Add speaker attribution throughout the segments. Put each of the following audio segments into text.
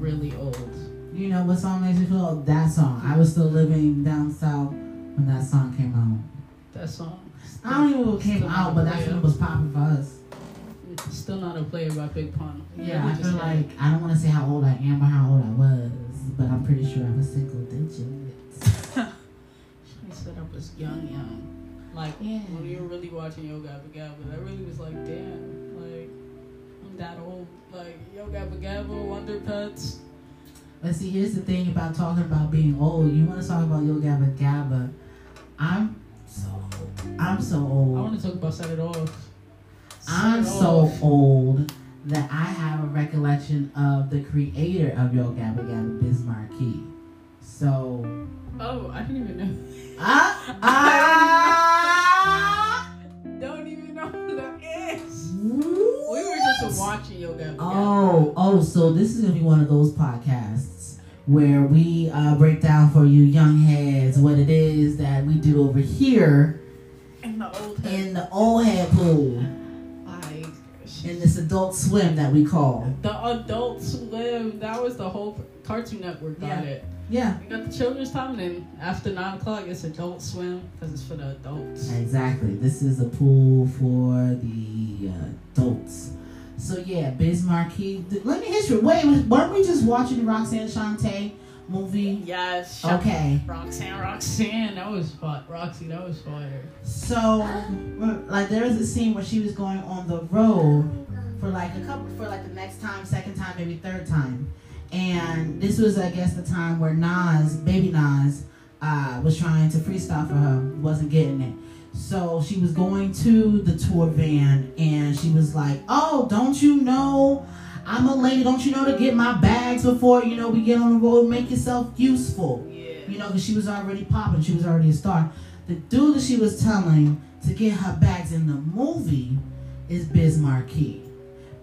Speaker 1: really old.
Speaker 2: You know what song makes me feel old? That song. I was still living down south when that song came out.
Speaker 1: That song.
Speaker 2: I don't even know what came out, but that's when it was popping for us.
Speaker 1: It's Still not a player by Big Pun.
Speaker 2: Yeah, I
Speaker 1: Really
Speaker 2: feel
Speaker 1: just
Speaker 2: like I don't want to say how old I am or how old I was, but I'm pretty sure I was single digits.
Speaker 1: She said I was young, young. Like
Speaker 2: Yeah.
Speaker 1: when you were really watching Yo Gabba Gabba, that really was like, damn, that old. Like Yo Gabba Gabba, Wonder Pets.
Speaker 2: But see, here's the thing about talking about being old. You want to talk about Yo Gabba Gabba. I'm so I'm so old.
Speaker 1: I want to talk about Set It Off. Set
Speaker 2: I'm
Speaker 1: It
Speaker 2: so
Speaker 1: Off.
Speaker 2: old that I have a recollection of the creator of Yo Gabba Gabba, Biz Markie. So,
Speaker 1: Oh, I didn't even know.
Speaker 2: ah, ah,
Speaker 1: watching Yo Gabba Gabba.
Speaker 2: Oh, oh, so this is gonna be one of those podcasts where we uh, break down for you young heads what it is that we do over here
Speaker 1: in the old head.
Speaker 2: in the old head pool,
Speaker 1: Like
Speaker 2: in this adult swim that we call.
Speaker 1: the Adult Swim. That was the whole Cartoon Network got
Speaker 2: Yeah.
Speaker 1: it.
Speaker 2: Yeah,
Speaker 1: We got the children's time, and then after nine o'clock, it's Adult Swim because it's for the adults.
Speaker 2: exactly. This is a pool for the uh, adults. So yeah, Biz Markie. Let me history. Wait, weren't we just watching the Roxanne Shante movie?
Speaker 1: Yes.
Speaker 2: Okay.
Speaker 1: Roxanne, Roxanne, that was fun. Roxy, that was fire.
Speaker 2: So, like, there was a scene where she was going on the road for like a couple, for like the next time, second time, maybe third time, and this was, I guess, the time where Nas, baby Nas, uh, was trying to freestyle for her, wasn't getting it. So she was going to the tour van, and she was like, "Oh, don't you know?" I'm a lady. Don't you know to get my bags before you know we get on the road? Make yourself useful
Speaker 1: Yeah.
Speaker 2: you know, because she was already popping, she was already a star. The dude that she was telling to get her bags in the movie is Biz Markie.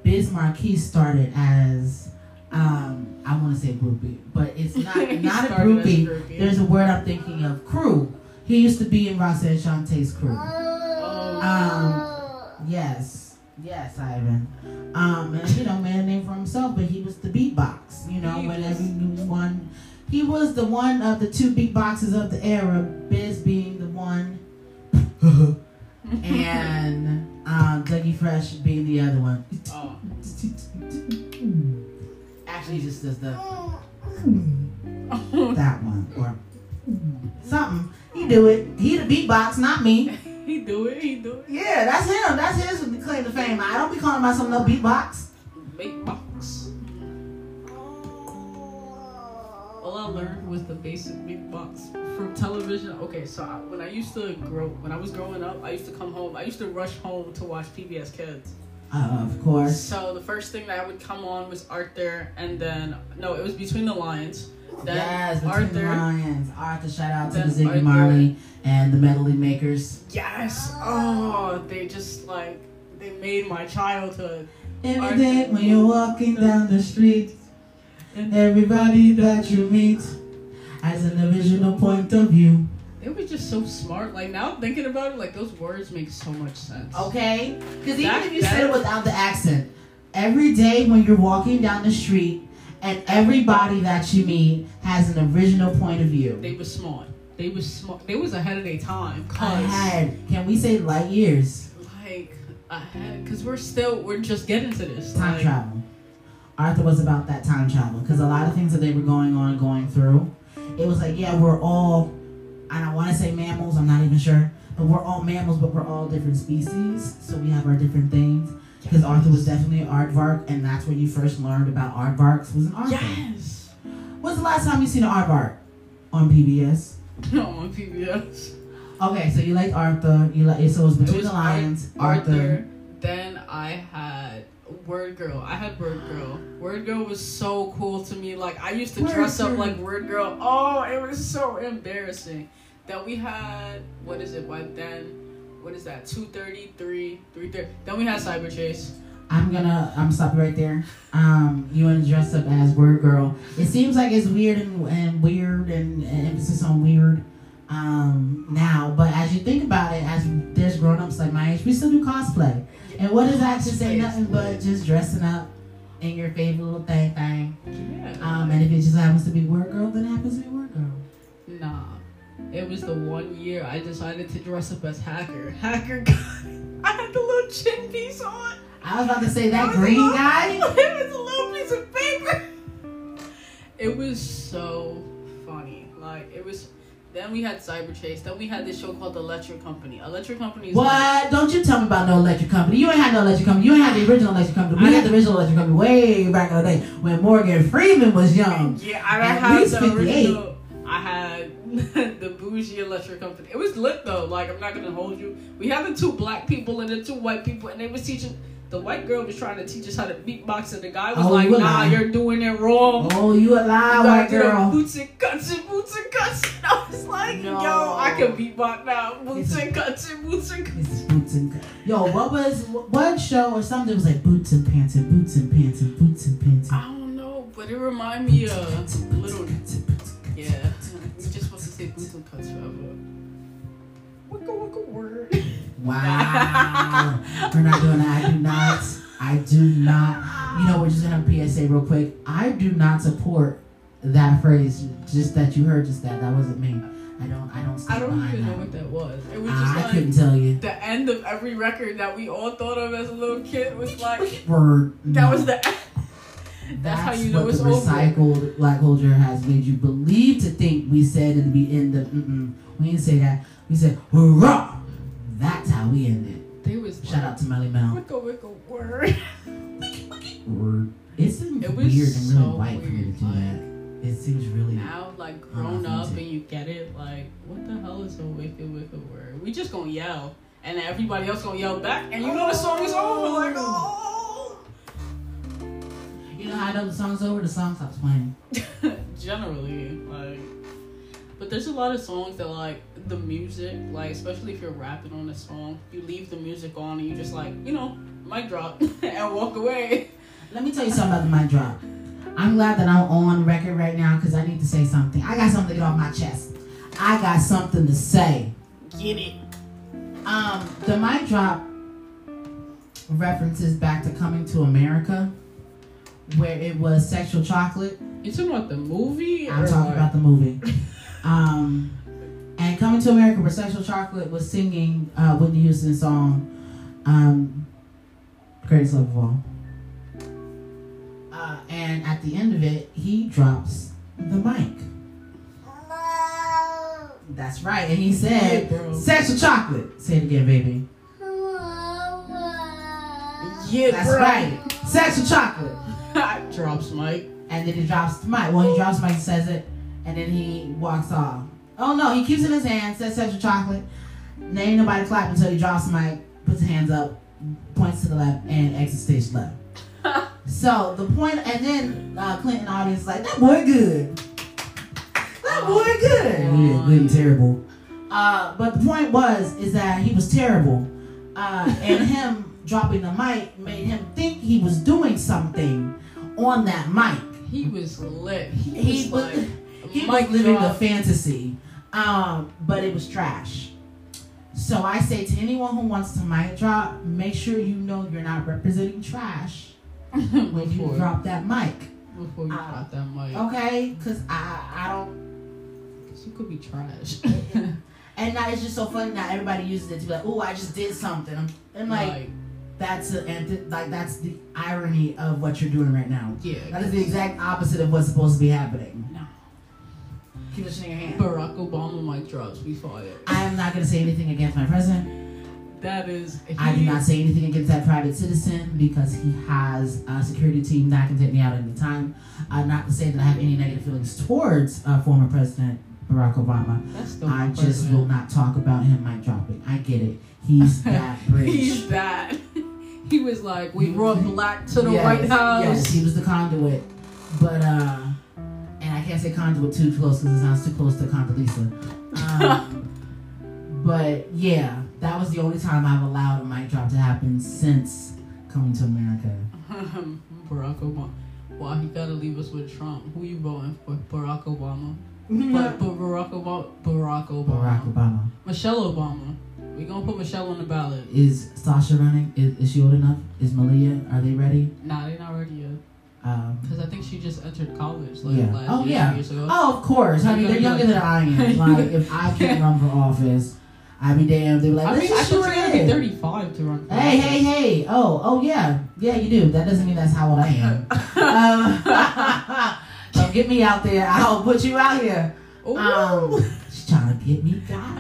Speaker 2: Biz Markie started as, um, I want to say groupie, but it's not not a groupie.
Speaker 1: groupie.
Speaker 2: There's a word I'm thinking of, crew. He used to be in Roxanne Shante's crew.
Speaker 1: Oh,
Speaker 2: Um, yes, yes, Ivan. Um, and you know, man named for himself, but he was the beatbox. You know,
Speaker 1: He
Speaker 2: when
Speaker 1: was-
Speaker 2: everyone, he was the one of the two beatboxes of the era. Biz being the one, and um, Dougie Fresh being the other one.
Speaker 1: oh.
Speaker 2: Actually, he just does the that one or something. He do it. He the beatbox, not me.
Speaker 1: he do it. He do it.
Speaker 2: Yeah, that's him. That's his claim to fame. I don't be calling myself no beatbox.
Speaker 1: Beatbox. box. All I learned was the basic beatbox from television. Okay, so I, when I used to grow, when I was growing up, I used to come home. I used to rush home to watch PBS Kids.
Speaker 2: Uh, of course.
Speaker 1: So the first thing that would come on was Arthur, and then no, it was Between the Lions.
Speaker 2: Yes, between
Speaker 1: Arthur.
Speaker 2: the lions. Arthur, shout out to the Ziggy Marley and the Melody Makers.
Speaker 1: Yes. Oh, they just like they made my childhood.
Speaker 2: Every
Speaker 1: Arthur.
Speaker 2: day when you're walking down the street,
Speaker 1: And
Speaker 2: everybody that you meet has an original point of view.
Speaker 1: it was just so smart. Like now thinking about it, like those words make so much sense.
Speaker 2: Okay? Because even if you said it without the accent, every day when you're walking down the street and everybody that you meet has an original point of view.
Speaker 1: They were smart. They was smart. They was ahead of their time. Cause
Speaker 2: Ahead. Can we say light years?
Speaker 1: like ahead, cause we're still we're just getting to this.
Speaker 2: Time
Speaker 1: like,
Speaker 2: travel. Arthur was about that time travel because a lot of things that they were going on, going through, it was like, yeah, we're all, and I want to say mammals, I'm not even sure, but we're all mammals, but we're all different species, so we have our different things. Because Arthur was definitely an aardvark, and that's where you first learned about aardvarks was an Arthur.
Speaker 1: Yes.
Speaker 2: When's the last time you seen an aardvark on PBS?
Speaker 1: No, on PBS.
Speaker 2: Okay, so you liked Arthur. You like so it was
Speaker 1: It
Speaker 2: between
Speaker 1: was
Speaker 2: the lions.
Speaker 1: Ar-
Speaker 2: Arthur.
Speaker 1: Arthur. Then I had Word Girl. I had Word Girl. Word Girl was so cool to me. Like I used to
Speaker 2: Word
Speaker 1: dress up like Word Girl. Oh, it was so embarrassing. That we had what is it? What then? What is that? Two thirty three, thirty. Then we had Cyber Chase.
Speaker 2: I'm gonna I'm stop you right there. Um, you want to dress up as word girl. It seems like it's weird and, and weird and, and emphasis on weird um now, but as you think about it, as there's grown ups like my age, we still do cosplay. And what does that just say nothing but just dressing up in your favorite little thing thing.
Speaker 1: Yeah.
Speaker 2: Um, and if it just happens to be word girl, then it happens to be word girl.
Speaker 1: Nah. It was the one year I decided to dress up as hacker. Hacker guy. I had the little chin piece on.
Speaker 2: I was about to say that
Speaker 1: It was a
Speaker 2: green
Speaker 1: little-
Speaker 2: guy.
Speaker 1: It was a little piece of paper. It was so funny. Like it was. Then we had Cyber Chase. Then we had this show called Electric Company. Electric Company is
Speaker 2: What? Don't you tell me about no electric company. You ain't had no electric company. You ain't had the original electric company. We
Speaker 1: I-
Speaker 2: had the original electric company way back in the day when Morgan Freeman was young.
Speaker 1: Yeah, I had the original. I had the bougie electric company. It was lit though. Like I'm not gonna hold you. We had the two black people and the two white people, and they was teaching. The white girl was trying to teach us how to beatbox, and the guy was
Speaker 2: Oh,
Speaker 1: like,
Speaker 2: you
Speaker 1: "Nah,
Speaker 2: lie.
Speaker 1: you're doing it wrong.
Speaker 2: Oh, you a lie,
Speaker 1: You
Speaker 2: white girl.
Speaker 1: Boots and cuts and boots and cuts. And I was like,
Speaker 2: No.
Speaker 1: yo, I can beatbox now. Boots
Speaker 2: It's-
Speaker 1: and cuts and boots and cuts.
Speaker 2: Boots and yo. What was what show or something was like boots and pants and boots and pants and boots and pants.
Speaker 1: I don't know, but it reminded me of little. Yeah, we just supposed to say boots and cuts forever. Wicka wicka word.
Speaker 2: Wow. We're not doing that. I do not. I do not. You know, we're just gonna have a PSA real quick. I do not support that phrase. Just that you heard just that. That wasn't me. I don't. I don't
Speaker 1: I don't
Speaker 2: behind
Speaker 1: even know what that was. It was just
Speaker 2: I
Speaker 1: like
Speaker 2: couldn't tell you.
Speaker 1: the end of every record that we all thought of as a little kid was like
Speaker 2: Word.
Speaker 1: that
Speaker 2: no.
Speaker 1: was the. That's how you know
Speaker 2: what
Speaker 1: it's
Speaker 2: the
Speaker 1: over.
Speaker 2: recycled black culture has made you believe to think we said in the end of. Mm-mm. We didn't say that. We said hurrah. That's how we ended.
Speaker 1: They was
Speaker 2: Shout out to Melle Mel.
Speaker 1: Wicka wicka word.
Speaker 2: Word. It seems
Speaker 1: It was
Speaker 2: weird and really
Speaker 1: so
Speaker 2: white for me to
Speaker 1: weird,
Speaker 2: do
Speaker 1: like-
Speaker 2: that. It seems really.
Speaker 1: now like grown up and you get it like what the hell is a wicked wicked word we just gonna yell and everybody else gonna yell back and you know the song is over like oh
Speaker 2: You know how I know the song's over? The song stops playing.
Speaker 1: generally like but there's a lot of songs that like the music like especially if you're rapping on a song you leave the music on and you just like you know mic drop and walk away
Speaker 2: Let me tell you something about the mic drop. I'm glad that I'm on record right now because I need to say something. I got something to get off my chest. I got something to say.
Speaker 1: get it
Speaker 2: Um, the mic drop references back to Coming to America, where it was sexual chocolate.
Speaker 1: you talking about the movie
Speaker 2: I'm talking
Speaker 1: what?
Speaker 2: about the movie. Um, and Coming to America, where Sexual Chocolate was singing uh, Whitney Houston's song, um, Greatest Love of All. Uh, and at the end of it, he drops the mic. That's right. And he said,
Speaker 1: bro.
Speaker 2: Sexual Chocolate. Say it again, baby.
Speaker 1: yeah
Speaker 2: That's
Speaker 1: bro.
Speaker 2: right. Sexual Chocolate.
Speaker 1: drops mic
Speaker 2: And then he drops the mic. Well, he drops the mic, says it, and then he walks off. Oh no, he keeps it in his hand, says sexual chocolate. And ain't nobody clap until he drops the mic, puts his hands up, points to the left, and exits stage left. so the point, and then uh, Clinton audience is like, that boy good. That boy good. Yeah, good and terrible. Uh, but the point was, is that he was terrible. Uh, and him dropping the mic made him think he was doing something on that mic.
Speaker 1: He was lit. He,
Speaker 2: He
Speaker 1: was
Speaker 2: was,
Speaker 1: like,
Speaker 2: he was living
Speaker 1: drop.
Speaker 2: the fantasy, um, but it was trash. So I say to anyone who wants to mic drop, make sure you know you're not representing trash when you drop that mic,
Speaker 1: before you drop that mic.
Speaker 2: okay? Because I I don't.
Speaker 1: 'Cause you could be trash.
Speaker 2: And now it's just so funny now everybody uses it to be like, oh, I just did something. And like
Speaker 1: like,
Speaker 2: that's a, and th- like that's the irony of what you're doing right now.
Speaker 1: yeah.
Speaker 2: That is the exact opposite of what's supposed to be happening.
Speaker 1: No.
Speaker 2: Keep listening your hand.
Speaker 1: Barack Obama mic drops. We fired.
Speaker 2: I am not going to say anything against my president.
Speaker 1: That is.
Speaker 2: I do not say anything against that private citizen because he has a security team that can take me out anytime. Uh, not to say that I have any negative feelings towards uh, former President Barack Obama.
Speaker 1: That's the
Speaker 2: I just
Speaker 1: president.
Speaker 2: will not talk about him mic dropping. I get it. He's that bridge.
Speaker 1: He's that. He was like, we brought black to the
Speaker 2: Yes,
Speaker 1: White House.
Speaker 2: Yes, he was the conduit. But, uh, and I can't say conduit too close because it sounds too close to Condoleezza. Um, but yeah, that was the only time I've allowed a mic drop to happen since coming to America.
Speaker 1: Barack Obama. Why he gotta leave us with Trump? Who you voting for? Barack Obama. But, but Barack Obama. Barack Obama.
Speaker 2: Barack Obama.
Speaker 1: Michelle Obama. We gonna put Michelle on the ballot.
Speaker 2: Is Sasha running? Is, is she old enough? Is Malia? Are they ready?
Speaker 1: Nah, they're not ready yet.
Speaker 2: Um,
Speaker 1: Because I think she just entered college like
Speaker 2: Yeah. Oh,
Speaker 1: year,
Speaker 2: yeah.
Speaker 1: years ago.
Speaker 2: oh, of course. I mean, they're younger than I am. Like, if I can't run for office, I'd be damned. They're like,
Speaker 1: I mean, I
Speaker 2: just
Speaker 1: thought
Speaker 2: shoot
Speaker 1: you
Speaker 2: her
Speaker 1: had to be. 35 to run. for
Speaker 2: Hey,
Speaker 1: office.
Speaker 2: hey, hey. Oh, oh, yeah. Yeah, you do. That doesn't mean that's how old I am. um, don't get me out there. I'll put you out here. Um, she's trying to get me God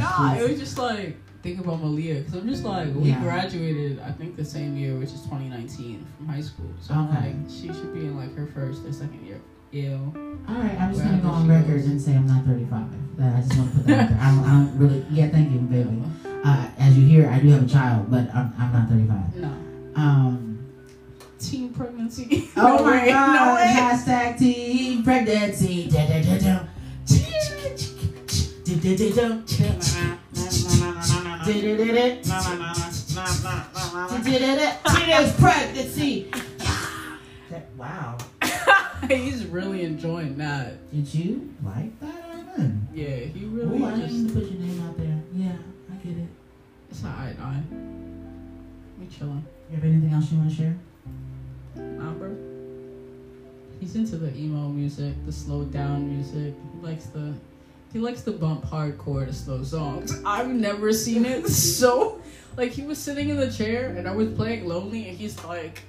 Speaker 1: Nah, it was just like think about Malia because I'm just like we
Speaker 2: Yeah.
Speaker 1: graduated I think the same year, which is 2019 from high school. So I'm like she should be in like her first or second year. Ew.
Speaker 2: All right, I'm just gonna go on record
Speaker 1: goes.
Speaker 2: and say I'm not 35. That I just want to put that out there. I don't, I don't really. Yeah, thank you, baby. Uh, as you hear, I do have a child, but I'm, I'm not 35.
Speaker 1: No.
Speaker 2: Um.
Speaker 1: Teen pregnancy.
Speaker 2: Oh
Speaker 1: No
Speaker 2: my
Speaker 1: way,
Speaker 2: God!
Speaker 1: No way.
Speaker 2: Hashtag Teenage pregnancy. That- Wow.
Speaker 1: He's really enjoying that.
Speaker 2: Did you like that or?
Speaker 1: Yeah, he really
Speaker 2: Ooh, I didn't
Speaker 1: just.
Speaker 2: to put your name out there. Yeah, I get it.
Speaker 1: It's alright, I. We chilling.
Speaker 2: You have anything else you want to share?
Speaker 1: Nah, bro. He's into the emo music, the slowed down music. He likes the he likes to bump hardcore to slow songs. I've never seen it so like he was sitting in the chair and I was playing Lonely and he's like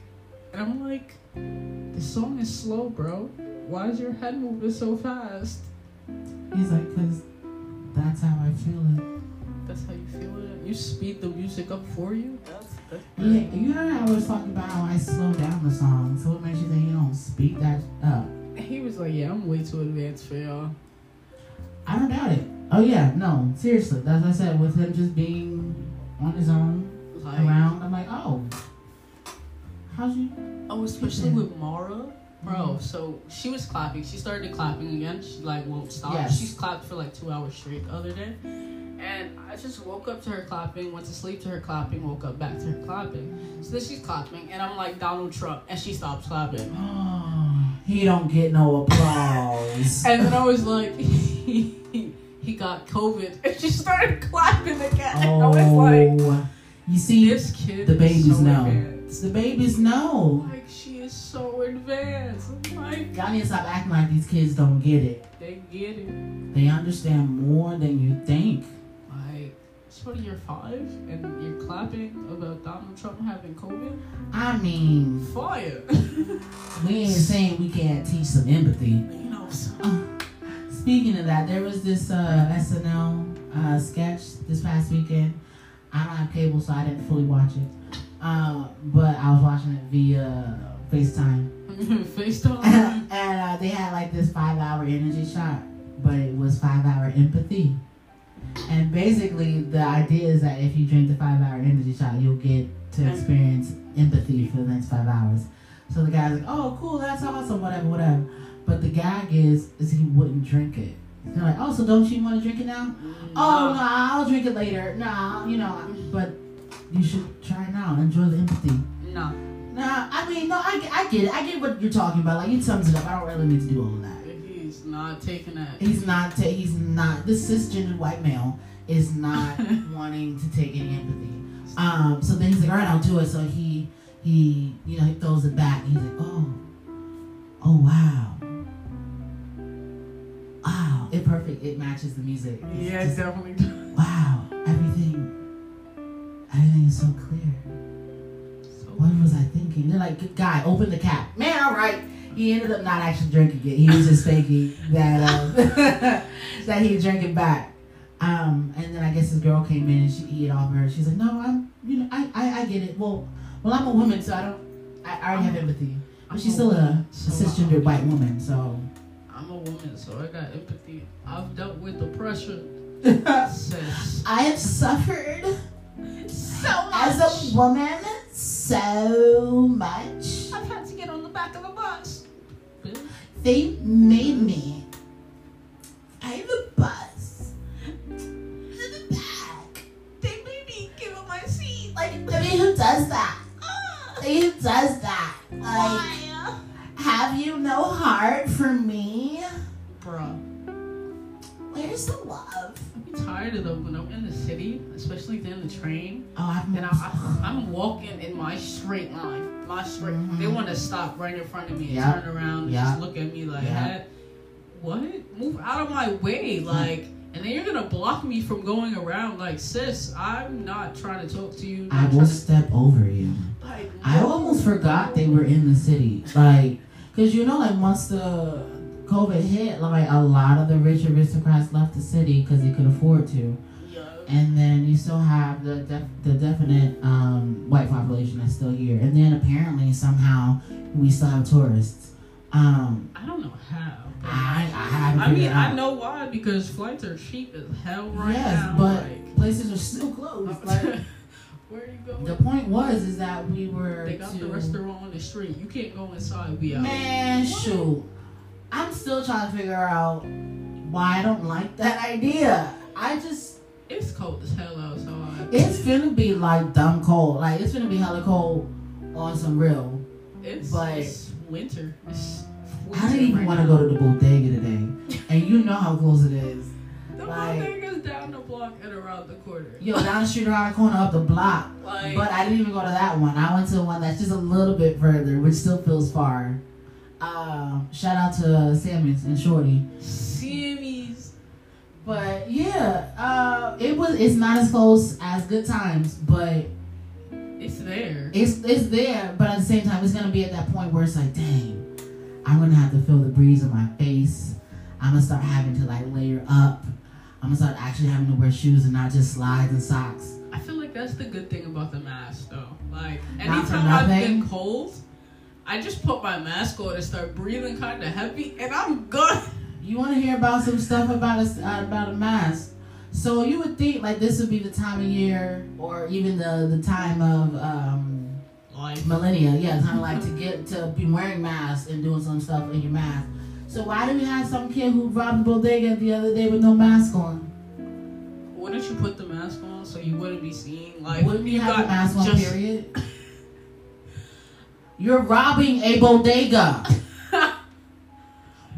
Speaker 1: and I'm like the song is slow, bro. Why is your head moving so fast?
Speaker 2: He's like, cause that's how I feel it.
Speaker 1: That's how you feel it. You speed the music up for you. That's that's
Speaker 2: Yeah, you heard I was talking about how I slow down the song. So what makes you think you don't speed that up?
Speaker 1: He was like, yeah, I'm way too advanced for y'all.
Speaker 2: I don't doubt it. Oh yeah, no, seriously. That's I said with him just being on his own
Speaker 1: Like,
Speaker 2: around. I'm like, oh, how's you?
Speaker 1: Oh, especially with Mara. Bro, mm-hmm. so she was clapping. She started clapping again. She like won't stop.
Speaker 2: Yes.
Speaker 1: She's clapped for like two hours straight the other day. And I just woke up to her clapping, went to sleep to her clapping, woke up back to her clapping. So then she's clapping, and I'm like Donald Trump, and she stops clapping.
Speaker 2: Oh, he don't get no applause.
Speaker 1: And then I was like, he, he got COVID, and she started clapping again. And I was oh. like,
Speaker 2: oh, you see,
Speaker 1: this kid
Speaker 2: the babies
Speaker 1: so
Speaker 2: know.
Speaker 1: advanced.
Speaker 2: the babies know.
Speaker 1: Like, she is so advanced. Oh I'm like,
Speaker 2: Y'all need to stop acting like these kids don't get it.
Speaker 1: they get it.
Speaker 2: They understand more than you think.
Speaker 1: What year five, and you're clapping about Donald Trump having COVID.
Speaker 2: I mean,
Speaker 1: Fire.
Speaker 2: we ain't saying we can't teach some empathy.
Speaker 1: you know, so,
Speaker 2: Speaking of that, there was this uh, SNL uh, sketch this past weekend. I don't have cable, so I didn't fully watch it. Uh, but I was watching it via FaceTime.
Speaker 1: FaceTime.
Speaker 2: and uh, they had like this five hour energy shot, but it was five hour empathy. And basically, the idea is that if you drink the five hour energy shot, you'll get to mm-hmm. experience empathy for the next five hours. So the guy's like, "Oh, cool, that's awesome, whatever, whatever." But the gag is, is he wouldn't drink it. They're like, "Oh, so don't you want to drink it now?" Mm-hmm. Oh no, I'll drink it later. No, you know, but you should try it now. Enjoy the empathy.
Speaker 1: no.
Speaker 2: Nah, I mean, no, I, I get it. I get what you're talking about. Like, it sums it up. I don't really need to do all of that.
Speaker 1: Not taking that.
Speaker 2: He's not. Ta- he's not. This cisgendered white male is not wanting to take any empathy. Um. So then he's like, all right, I'll do it. So he he you know he throws it back. He's like, oh, oh wow, wow, it perfect. It matches the music. It's
Speaker 1: Yeah,
Speaker 2: just-
Speaker 1: definitely.
Speaker 2: wow, everything, everything is so clear. So What was I thinking? They're like, guy, open the cap. Man, all right. He ended up not actually drinking it. He was just thinking that um, that he drank it back. Um, and then I guess his girl came in and she he had offered her. She's like, no, I'm, you know, I, I, I get it. Well, well, I'm a woman, so I don't, I, I already have empathy. But she's still a, a
Speaker 1: So,
Speaker 2: cisgendered white woman, so.
Speaker 1: I'm a woman, so I got empathy. I've dealt with oppression Sis.
Speaker 2: I have suffered
Speaker 1: So much.
Speaker 2: as a woman so much.
Speaker 1: I've had get on the back of the bus.
Speaker 2: They made me. I have a bus. In the back.
Speaker 1: They made me give up my seat.
Speaker 2: Like, I mean, who does that? Ah. Like, who does that? Like,
Speaker 1: Why?
Speaker 2: have you no heart for me?
Speaker 1: Bruh.
Speaker 2: Like, Where's the love?
Speaker 1: Tired of them when I'm in the city, especially in the train.
Speaker 2: Oh, I've
Speaker 1: And I, I'm walking in my straight line. My straight.
Speaker 2: Mhm.
Speaker 1: They want to stop right in front of me and
Speaker 2: Yep.
Speaker 1: turn around and
Speaker 2: Yep.
Speaker 1: just look at me like,
Speaker 2: Yep.
Speaker 1: "Hey, what? Move out of my way. Like, and then you're to block me from going around. Like, sis, I'm not trying to talk to you.
Speaker 2: I will
Speaker 1: to-
Speaker 2: step over you.
Speaker 1: like,
Speaker 2: I almost forgot they were in the city. Like, cause you know, like once the COVID hit, like a lot of the rich aristocrats left the city because they could afford to.
Speaker 1: Yeah.
Speaker 2: And then you still have the def- the definite um, white population that's still here. And then apparently somehow we still have tourists. Um,
Speaker 1: I don't know how.
Speaker 2: I I
Speaker 1: I mean, I know why because flights are cheap as hell right
Speaker 2: yes,
Speaker 1: now.
Speaker 2: but
Speaker 1: like,
Speaker 2: places are still closed. Like
Speaker 1: where are you going?
Speaker 2: the point was is that we were
Speaker 1: they got
Speaker 2: to,
Speaker 1: the restaurant on the street. You can't go inside. We out.
Speaker 2: Man, shoot. I'm still trying to figure out why I don't like that idea. I just,
Speaker 1: It's cold as hell outside.
Speaker 2: it's gonna be like dumb cold. Like, it's gonna be hella cold on some real.
Speaker 1: It's,
Speaker 2: but-
Speaker 1: it's winter. It's
Speaker 2: I didn't even
Speaker 1: right
Speaker 2: want to go to the bodega today. And you know how close it is.
Speaker 1: The
Speaker 2: like-
Speaker 1: bodega's down the block and around the corner.
Speaker 2: Yo, down the street around the corner up the block.
Speaker 1: Like,
Speaker 2: But I didn't even go to that one. I went to the one that's just a little bit further, which still feels far. Um, shout out to Sammy's and Shorty.
Speaker 1: Sammy's.
Speaker 2: But yeah, uh, it was. It's not as close as Good Times, but
Speaker 1: It's there.
Speaker 2: it's it's there. But at the same time, it's gonna be at that point where it's like, dang, I'm gonna have to feel the breeze on my face. I'm gonna start having to like layer up. I'm gonna start actually having to wear shoes and not just slides and socks.
Speaker 1: I feel like that's the good thing about the mask, though. Like, anytime I've been cold, I just put my mask on and start breathing kind of heavy, and I'm good.
Speaker 2: You want to hear about some stuff about a uh, about a mask? So you would think like this would be the time of year, or even the the time of um,
Speaker 1: Like,
Speaker 2: millennia, yeah, kind of like to get to be wearing masks and doing some stuff in your mask. So why do we have some kid who robbed a bodega the other day with no mask on?
Speaker 1: wouldn't you put the mask on so you wouldn't be seen? Like,
Speaker 2: Wouldn't you
Speaker 1: you
Speaker 2: have a mask on?
Speaker 1: just-
Speaker 2: Period. You're robbing a bodega.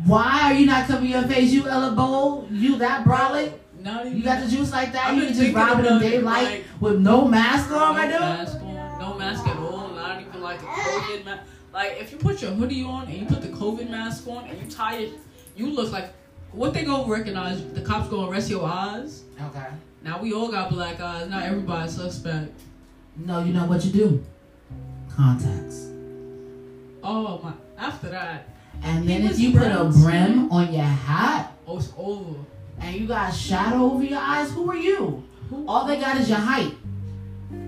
Speaker 2: Why are you not covering your face? You Ella Bowl? You that brolic?
Speaker 1: Not even.
Speaker 2: You got the juice like that? You just robbing them
Speaker 1: about
Speaker 2: daylight
Speaker 1: like-
Speaker 2: with no mask on,
Speaker 1: no
Speaker 2: my dude?
Speaker 1: mask on, no mask at all, not even like a COVID mask. Like if you put your hoodie on and you put the COVID mask on and you tie it, you look like what they gonna recognize. The cops gonna arrest your eyes.
Speaker 2: Okay.
Speaker 1: Now we all got black eyes. Not everybody's suspect.
Speaker 2: No, you know what you do? Contacts.
Speaker 1: Oh my! After that,
Speaker 2: And then if you put a brim on your hat
Speaker 1: oh, it's over.
Speaker 2: and you got a shadow over your eyes, who are you? All they got is your height.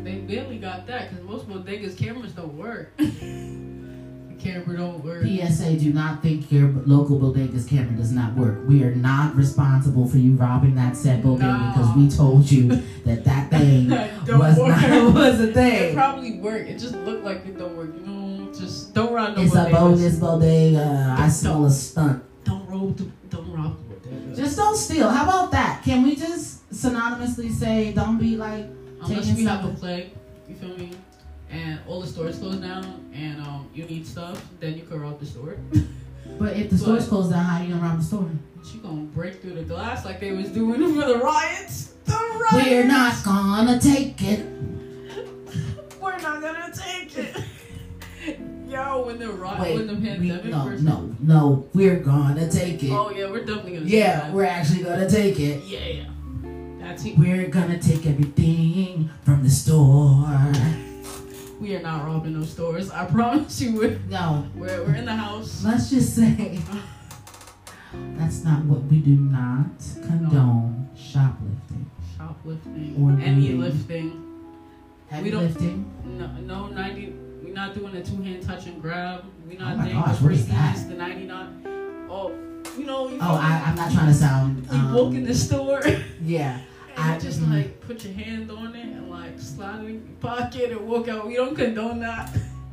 Speaker 1: They barely got that because most bodegas cameras don't work. the camera don't work.
Speaker 2: PSA, do not think your local bodega's camera does not work. We are not responsible for you robbing that said bodega because we told you that that thing was
Speaker 1: work.
Speaker 2: not was a thing.
Speaker 1: It probably worked. It just looked like it don't work. You know, just don't rob no
Speaker 2: It's a bogus bodega. I smell a stunt.
Speaker 1: Don't rob the don't rob the bodega.
Speaker 2: Just don't steal. How about that? Can we just synonymously say don't be like
Speaker 1: Unless we have a plague, you feel me? And all the stores closed down, and um, you need stuff, then you can rob the store.
Speaker 2: But if the store's
Speaker 1: But-
Speaker 2: closed down, how you gonna rob the store?
Speaker 1: She gonna break through the glass like they was doing for the riots. The riots.
Speaker 2: We're not gonna take it.
Speaker 1: We're not gonna take it. Yo, when the
Speaker 2: Wait,
Speaker 1: when the
Speaker 2: we,
Speaker 1: pandemic
Speaker 2: no,
Speaker 1: first.
Speaker 2: no, no. We're gonna take it.
Speaker 1: Oh yeah, we're definitely gonna.
Speaker 2: yeah, we're actually gonna take it.
Speaker 1: yeah, yeah. That's it.
Speaker 2: We're gonna take everything from the store.
Speaker 1: We are not robbing those stores. I promise you. We're
Speaker 2: No,
Speaker 1: we're, we're in the house.
Speaker 2: let's just say that's not what we do not condone shoplifting.
Speaker 1: Shoplifting
Speaker 2: Or
Speaker 1: any lifting.
Speaker 2: Heavy
Speaker 1: don't-
Speaker 2: lifting.
Speaker 1: No, no ninety. We're not doing a two hand touch and grab. We're not
Speaker 2: Oh my
Speaker 1: doing
Speaker 2: gosh,
Speaker 1: the
Speaker 2: what is that?
Speaker 1: the ninety nine. Oh, you know. You
Speaker 2: Oh, I, I'm not trying to sound.
Speaker 1: You walk in
Speaker 2: Um,
Speaker 1: the store.
Speaker 2: yeah. I-
Speaker 1: just
Speaker 2: mhm.
Speaker 1: like put your hand on it and like slide it in your pocket and walk out. We don't condone that.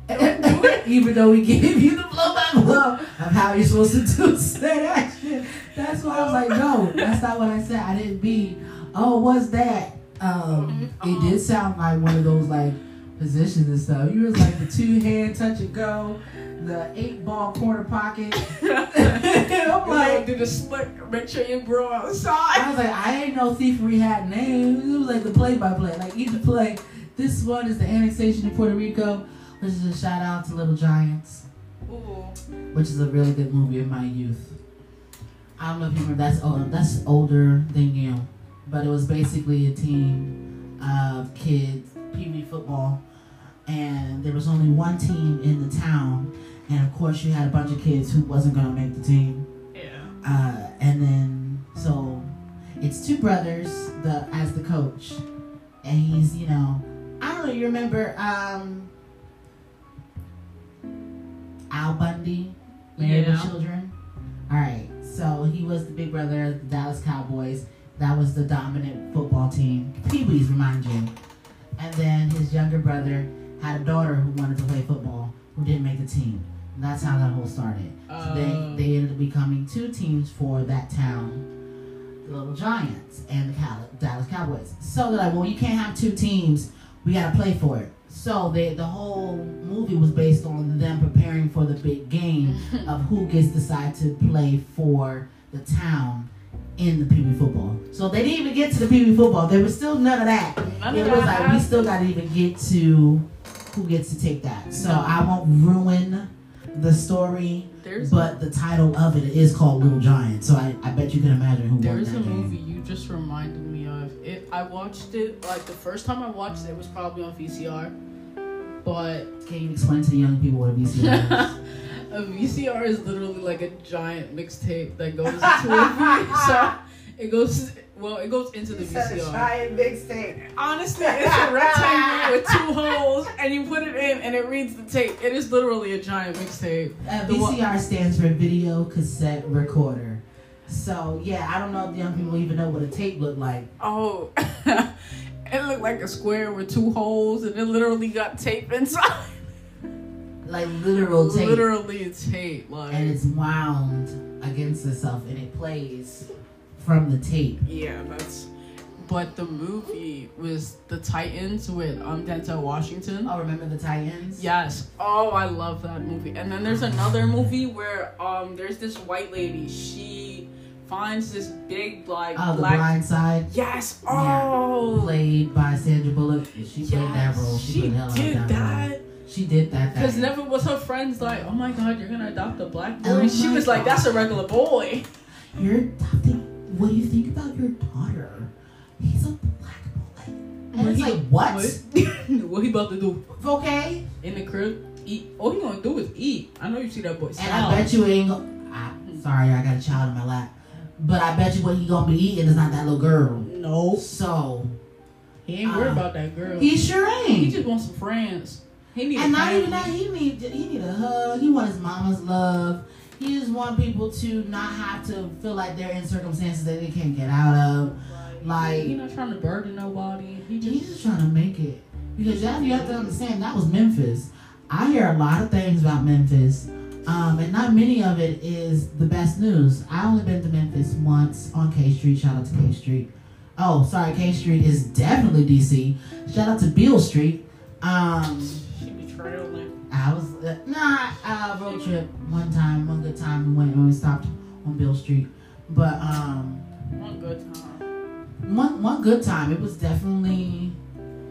Speaker 2: Even though we gave you the blow by blow of how you're supposed to do said action. That's why I was like, no, that's not what I said. I didn't be, oh, what's that? Um,
Speaker 1: Mhm.
Speaker 2: it did sound like one of those like positions and stuff. You was like the two hand touch and go, the eight ball corner pocket. I'm like,
Speaker 1: do the split, you bro
Speaker 2: I was like, I ain't no thief we had names. It was like the play by play. Like each play, this one is the annexation of Puerto Rico, which is a shout out to Little Giants,
Speaker 1: Ooh.
Speaker 2: which is a really good movie in my youth. I don't know if you remember. That's old, that's older than you, but it was basically a team of kids, pee wee football, and there was only one team in the town, and of course you had a bunch of kids who wasn't gonna make the team.
Speaker 1: Yeah.
Speaker 2: Uh, and then so it's two brothers the as the coach, and he's you know I don't know you remember um Al Bundy, Married with Children. All right, so he was the big brother of the Dallas Cowboys. That was the dominant football team. Pee Wee's remind you. And then his younger brother had a daughter who wanted to play football who didn't make the team. And that's how that whole started. So
Speaker 1: Uh,
Speaker 2: they, they ended up becoming two teams for that town, the Little Giants and the Cal- Dallas Cowboys. So they're like, well, you can't have two teams. We got to play for it. So they, the whole movie was based on them preparing for the big game of who gets decided to play for the town in the Pee Wee football. So they didn't even get to the Pee Wee football. There was still none of that.
Speaker 1: None
Speaker 2: it was
Speaker 1: that
Speaker 2: like we still got to even get to who gets to take that. So I won't ruin the story.
Speaker 1: There's
Speaker 2: But the title of it is called Little Giant, so I, I bet you can imagine who
Speaker 1: There's
Speaker 2: that
Speaker 1: a
Speaker 2: game.
Speaker 1: movie you just reminded me of. It. I watched it like the first time I watched it, it was probably on VCR. But
Speaker 2: Can you explain to the young people what a VCR is?
Speaker 1: a VCR is literally like a giant mixtape that goes to into a V. So it goes well, it goes into the VCR.
Speaker 2: giant mixtape.
Speaker 1: Honestly, it's a rectangle with two holes, and you put it in, and it reads the tape. It is literally a giant mixtape.
Speaker 2: Uh,
Speaker 1: The one-
Speaker 2: VCR stands for Video Cassette Recorder. So yeah, I don't know if the young people even know what a tape looked like.
Speaker 1: Oh, it looked like a square with two holes, and it literally got tape inside.
Speaker 2: Like literal tape.
Speaker 1: Literally tape, like
Speaker 2: And it's wound against itself and it plays from the tape.
Speaker 1: yeah, that's. But the movie was the Titans with um Denzel Washington.
Speaker 2: Oh, remember the Titans?
Speaker 1: Yes. Oh, I love that movie. And then there's another movie where um there's this white lady. She finds this big like
Speaker 2: Oh, the
Speaker 1: black.
Speaker 2: Blind Side,
Speaker 1: Yes.
Speaker 2: Yeah.
Speaker 1: Oh.
Speaker 2: played by Sandra Bullock. She played that role. She,
Speaker 1: She
Speaker 2: put the hell out
Speaker 1: did
Speaker 2: of
Speaker 1: that.
Speaker 2: She did that.
Speaker 1: Because never was her friends like, oh my god, you're gonna adopt a black boy.
Speaker 2: Oh
Speaker 1: she was like, that's a regular boy.
Speaker 2: You're adopting. What do you think about your daughter? He's a black boy. And it's like, what?
Speaker 1: What? what he about to do
Speaker 2: Okay.
Speaker 1: in the crib? Eat. All he gonna do is eat. I know you see that boy.
Speaker 2: And. I bet you ain't. I, sorry, I got a child in my lap. But I bet you what he gonna be eating is not that little girl.
Speaker 1: No,
Speaker 2: So
Speaker 1: he ain't worried
Speaker 2: Uh,
Speaker 1: about that girl.
Speaker 2: he sure ain't.
Speaker 1: He just wants some friends. He need
Speaker 2: And not even that. He need he need a hug. He want his mama's love. He just want people to not have to feel like they're in circumstances that they can't get out of. Like-
Speaker 1: he not trying to burden nobody. He
Speaker 2: He's
Speaker 1: just.
Speaker 2: just trying to make it. Because you have, you have to understand that was Memphis. I hear a lot of things about Memphis. Um, and not many of it is the best news. I only been to Memphis once on K Street. Shout out to K Street. Oh, sorry, K Street is definitely DC. Shout out to Beale Street. Um,
Speaker 1: She be trailing.
Speaker 2: I was uh, nah uh, road trip one time, one good time. We went when we stopped on Beale Street, but um,
Speaker 1: One good time.
Speaker 2: one one good time. It was definitely,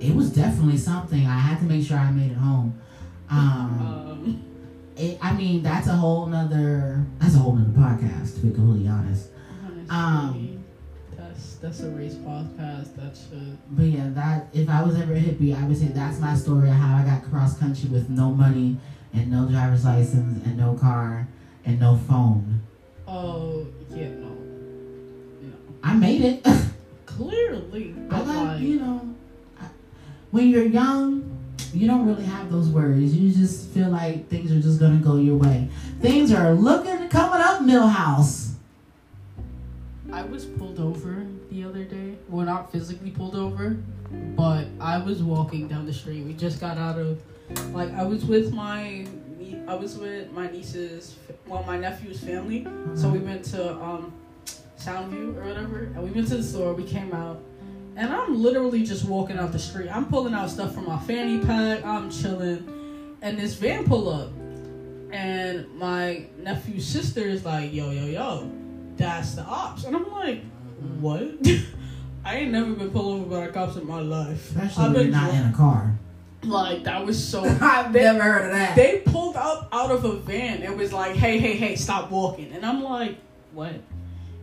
Speaker 2: it was definitely something. I had to make sure I made it home. Um,
Speaker 1: Um.
Speaker 2: it, I mean that's a whole nother that's a whole nother podcast. To be completely honest, Um,
Speaker 1: that's that's a race podcast. That should.
Speaker 2: but yeah, that if I was ever a hippie, I would say that's my story of how I got cross country with no money and no driver's license and no car and no phone.
Speaker 1: Oh yeah, no, no.
Speaker 2: I made it.
Speaker 1: Clearly,
Speaker 2: I got,
Speaker 1: like,
Speaker 2: you know, I, when you're young, you don't really have those worries. You just feel like things are just gonna go your way. Things are looking coming up, Milhouse.
Speaker 1: I was pulled over the other day. Well, not physically pulled over, but I was walking down the street. We just got out of, like, I was with my, I was with my niece's, well, my nephew's family. So we went to um, Soundview or whatever, and we went to the store. We came out, and I'm literally just walking out the street. I'm pulling out stuff from my fanny pack. I'm chilling, and this van pull up, and my nephew's sister is like, "Yo, yo, yo, that's the ops," and I'm like, mm-hmm. "What?" I ain't never been pulled over by the cops in my life.
Speaker 2: Especially
Speaker 1: I've been
Speaker 2: not in a car.
Speaker 1: Like that was so.
Speaker 2: I've
Speaker 1: They-
Speaker 2: never heard of that.
Speaker 1: They pulled up out of a van and was like, "Hey, hey, hey, stop walking!" And I'm like, "What?"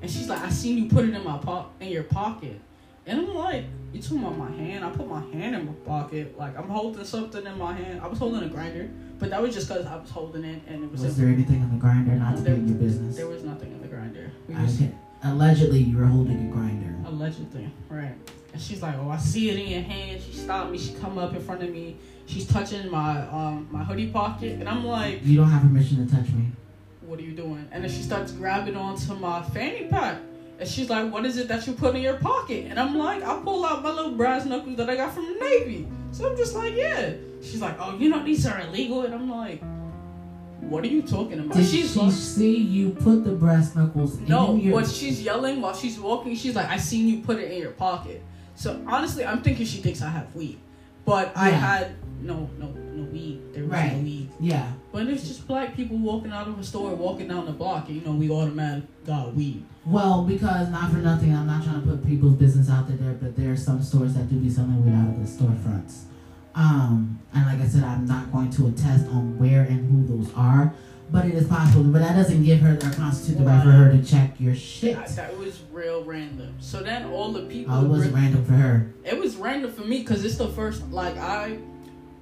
Speaker 1: And she's like, "I seen you put it in my po- in your pocket." And I'm like, "You talking about my hand? I put my hand in my pocket. Like I'm holding something in my hand. I was holding a grinder, but that was just because I was holding it and it was.
Speaker 2: was there anything on the grinder? Not to
Speaker 1: There-
Speaker 2: in your business.
Speaker 1: there was nothing in the grinder. We
Speaker 2: I
Speaker 1: was
Speaker 2: allegedly, you were holding a grinder.
Speaker 1: allegedly, right? And she's like, "Oh, I see it in your hand." She stopped me. She come up in front of me. She's touching my um my hoodie pocket, and I'm like.
Speaker 2: You don't have permission to touch me.
Speaker 1: what are you doing? And then she starts grabbing onto my fanny pack. And she's like, what is it that you put in your pocket? And I'm like, I pull out my little brass knuckles that I got from the Navy. So I'm just like, yeah. She's like, oh, you know, these are illegal. And I'm like, what are you talking about?
Speaker 2: Did
Speaker 1: she's
Speaker 2: she
Speaker 1: like,
Speaker 2: see you put the brass knuckles
Speaker 1: no,
Speaker 2: in your?
Speaker 1: what she's yelling while she's walking, she's like, I seen you put it in your pocket. So honestly, I'm thinking she thinks I have weed. But I had no, no, no weed. There was
Speaker 2: Right.
Speaker 1: no weed.
Speaker 2: yeah,
Speaker 1: But it's just black people walking out of a store, walking down the block, and you know, we automatically got weed.
Speaker 2: well, because not for nothing, I'm not trying to put people's business out there, but there are some stores that do be selling weed out of the storefronts. Um, and like I said, I'm not going to attest on where and who those are, but it is possible. But that doesn't give her or constitute the right for her to check your shit.
Speaker 1: That, that was real random. So then all the people,
Speaker 2: Oh, it was
Speaker 1: re-
Speaker 2: random for her.
Speaker 1: it was random for me because it's the first. Like I,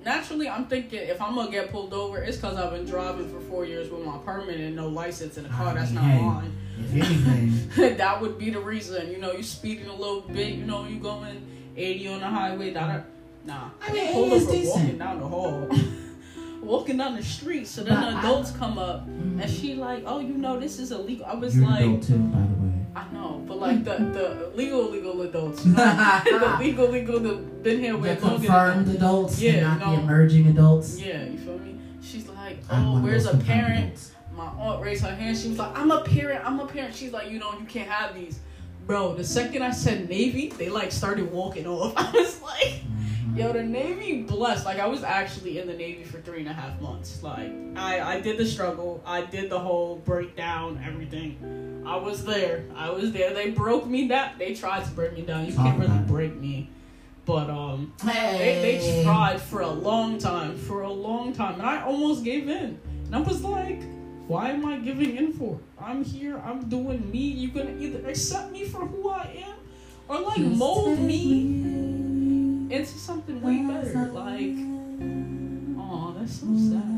Speaker 1: naturally, I'm thinking if I'm gonna get pulled over, it's because I've been driving for four years with my permit and no license in a car
Speaker 2: I
Speaker 1: that's
Speaker 2: mean,
Speaker 1: not
Speaker 2: hey.
Speaker 1: mine.
Speaker 2: If anything,
Speaker 1: that would be the reason. You know, you speeding a little bit. You know, you going 80 on the highway. Da. Nah,
Speaker 2: I mean,
Speaker 1: pulled
Speaker 2: 80 is
Speaker 1: over walking down the hall. Walking down the street, so then
Speaker 2: But
Speaker 1: the
Speaker 2: I-
Speaker 1: adults come up
Speaker 2: Mhm.
Speaker 1: and she like, oh, you know, this is illegal. I was
Speaker 2: you're
Speaker 1: like,
Speaker 2: adult too, by the way.
Speaker 1: I know, but like the the legal legal adults, you know, the legal legal the been here with longer
Speaker 2: confirmed adults,
Speaker 1: Yeah,
Speaker 2: and not
Speaker 1: no.
Speaker 2: the emerging adults.
Speaker 1: yeah, you feel me? She's like,
Speaker 2: I'm
Speaker 1: oh,
Speaker 2: one of
Speaker 1: where's a parent? My aunt raised her hand. She was like, I'm a parent. I'm a parent. She's like, you know, you can't have these, bro. The second I said Navy, they like started walking off. I was like. Yo, the Navy blessed. Like I was actually in the Navy for three and a half months. Like I, I did the struggle. I did the whole breakdown, everything. I was there. I was there. They broke me down. They tried to break me down. You can't really break me. But um they,
Speaker 2: Hey.
Speaker 1: they tried for a long time. For a long time. And I almost gave in. And I was like, why am I giving in for? I'm here, I'm doing me. You gonna either accept me for who I am or like mold me into something way better. Like, oh, that's so sad.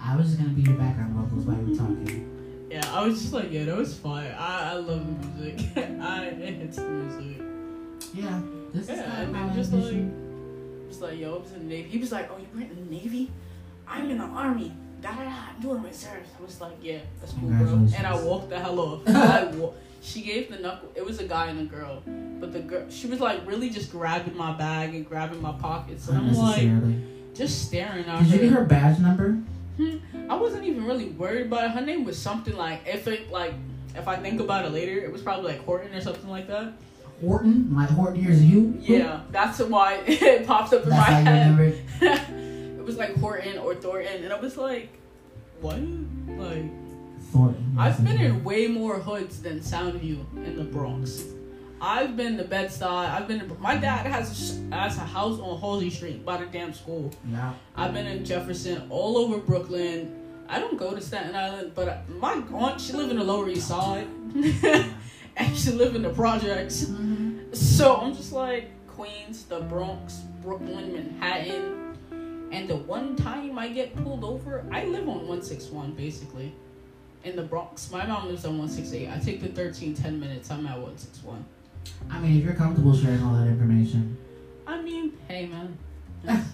Speaker 2: I was just gonna be your background vocals while you were talking.
Speaker 1: Yeah, I was just like, yeah, that was fun. I, I love the music. I it hits the music.
Speaker 2: Yeah, this is
Speaker 1: Yeah,
Speaker 2: kind
Speaker 1: and then just
Speaker 2: ambition.
Speaker 1: Just like, yo, I was in the Navy. He was like, oh, you went in the Navy? I'm in the Army. Da da da. I'm doing reserves. I was like, yeah, that's cool, bro. And I walked the hell off. I wa- she gave the knuckle. It was a guy and a girl, but the girl, she was like really just grabbing my bag and grabbing my pockets, and I'm like just staring at
Speaker 2: Did you get her badge number? Hmm?
Speaker 1: I wasn't even really worried about it. Her name was something like if it like if I think about it later, it was probably like Horton or something like that.
Speaker 2: Horton? My Horton here's you?
Speaker 1: Yeah, that's why it popped up in
Speaker 2: That's
Speaker 1: my head.
Speaker 2: it
Speaker 1: was like Horton or Thornton, and I was like, what? Like, I've been in way more hoods than Soundview in the Bronx. I've been to Bed Stuy. I've been to. My dad has a, has a house on Halsey Street by the damn school.
Speaker 2: Yeah.
Speaker 1: I've been in Jefferson, all over Brooklyn. I don't go to Staten Island, but my aunt she live in the Lower East Side, and she live in the projects.
Speaker 2: Mhm.
Speaker 1: So I'm just like Queens, the Bronx, Brooklyn, Manhattan, and the one time I get pulled over, I live on 161 basically. In the Bronx, my mom lives on 168. I take the 13, 10 minutes. I'm at 161.
Speaker 2: I mean, if you're comfortable sharing all that information.
Speaker 1: I mean, hey man, that's,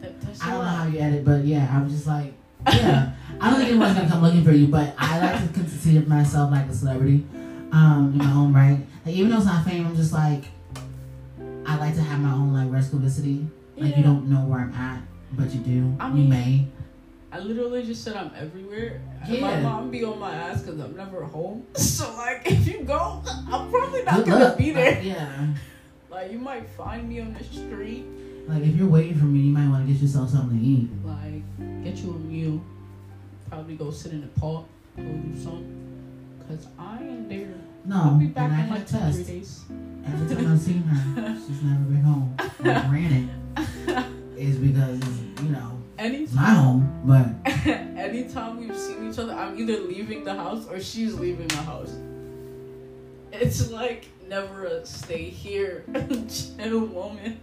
Speaker 1: that, that's
Speaker 2: I don't know how you edit, but yeah, I'm just like, yeah. I don't think anyone's gonna come looking for you, but I like to consider myself like a celebrity, um, in my own right. Like even though it's not fame, I'm just like, I like to have my own like rescovicity. Like you don't know where I'm at, but you do.
Speaker 1: I
Speaker 2: you may.
Speaker 1: I literally just said I'm everywhere. And
Speaker 2: Yeah.
Speaker 1: My mom be on my ass because I'm never home. So like, if you go, I'm probably not gonna
Speaker 2: luck.
Speaker 1: be there.
Speaker 2: Like, yeah.
Speaker 1: Like, you might find me on the street.
Speaker 2: Like if you're waiting for me, you might want to get yourself something to eat.
Speaker 1: Like, get you a meal. Probably go sit in the park. Go do something. Cause I ain't there.
Speaker 2: No,
Speaker 1: I'll
Speaker 2: be
Speaker 1: back
Speaker 2: I
Speaker 1: in
Speaker 2: can
Speaker 1: like two, three days.
Speaker 2: Every time I've seen her, she's never been home. Granted, is because you know it's my
Speaker 1: Anytime,
Speaker 2: home, but
Speaker 1: anytime we've seen each other, I'm either leaving the house or she's leaving the house. It's like never a stay here, chill moment.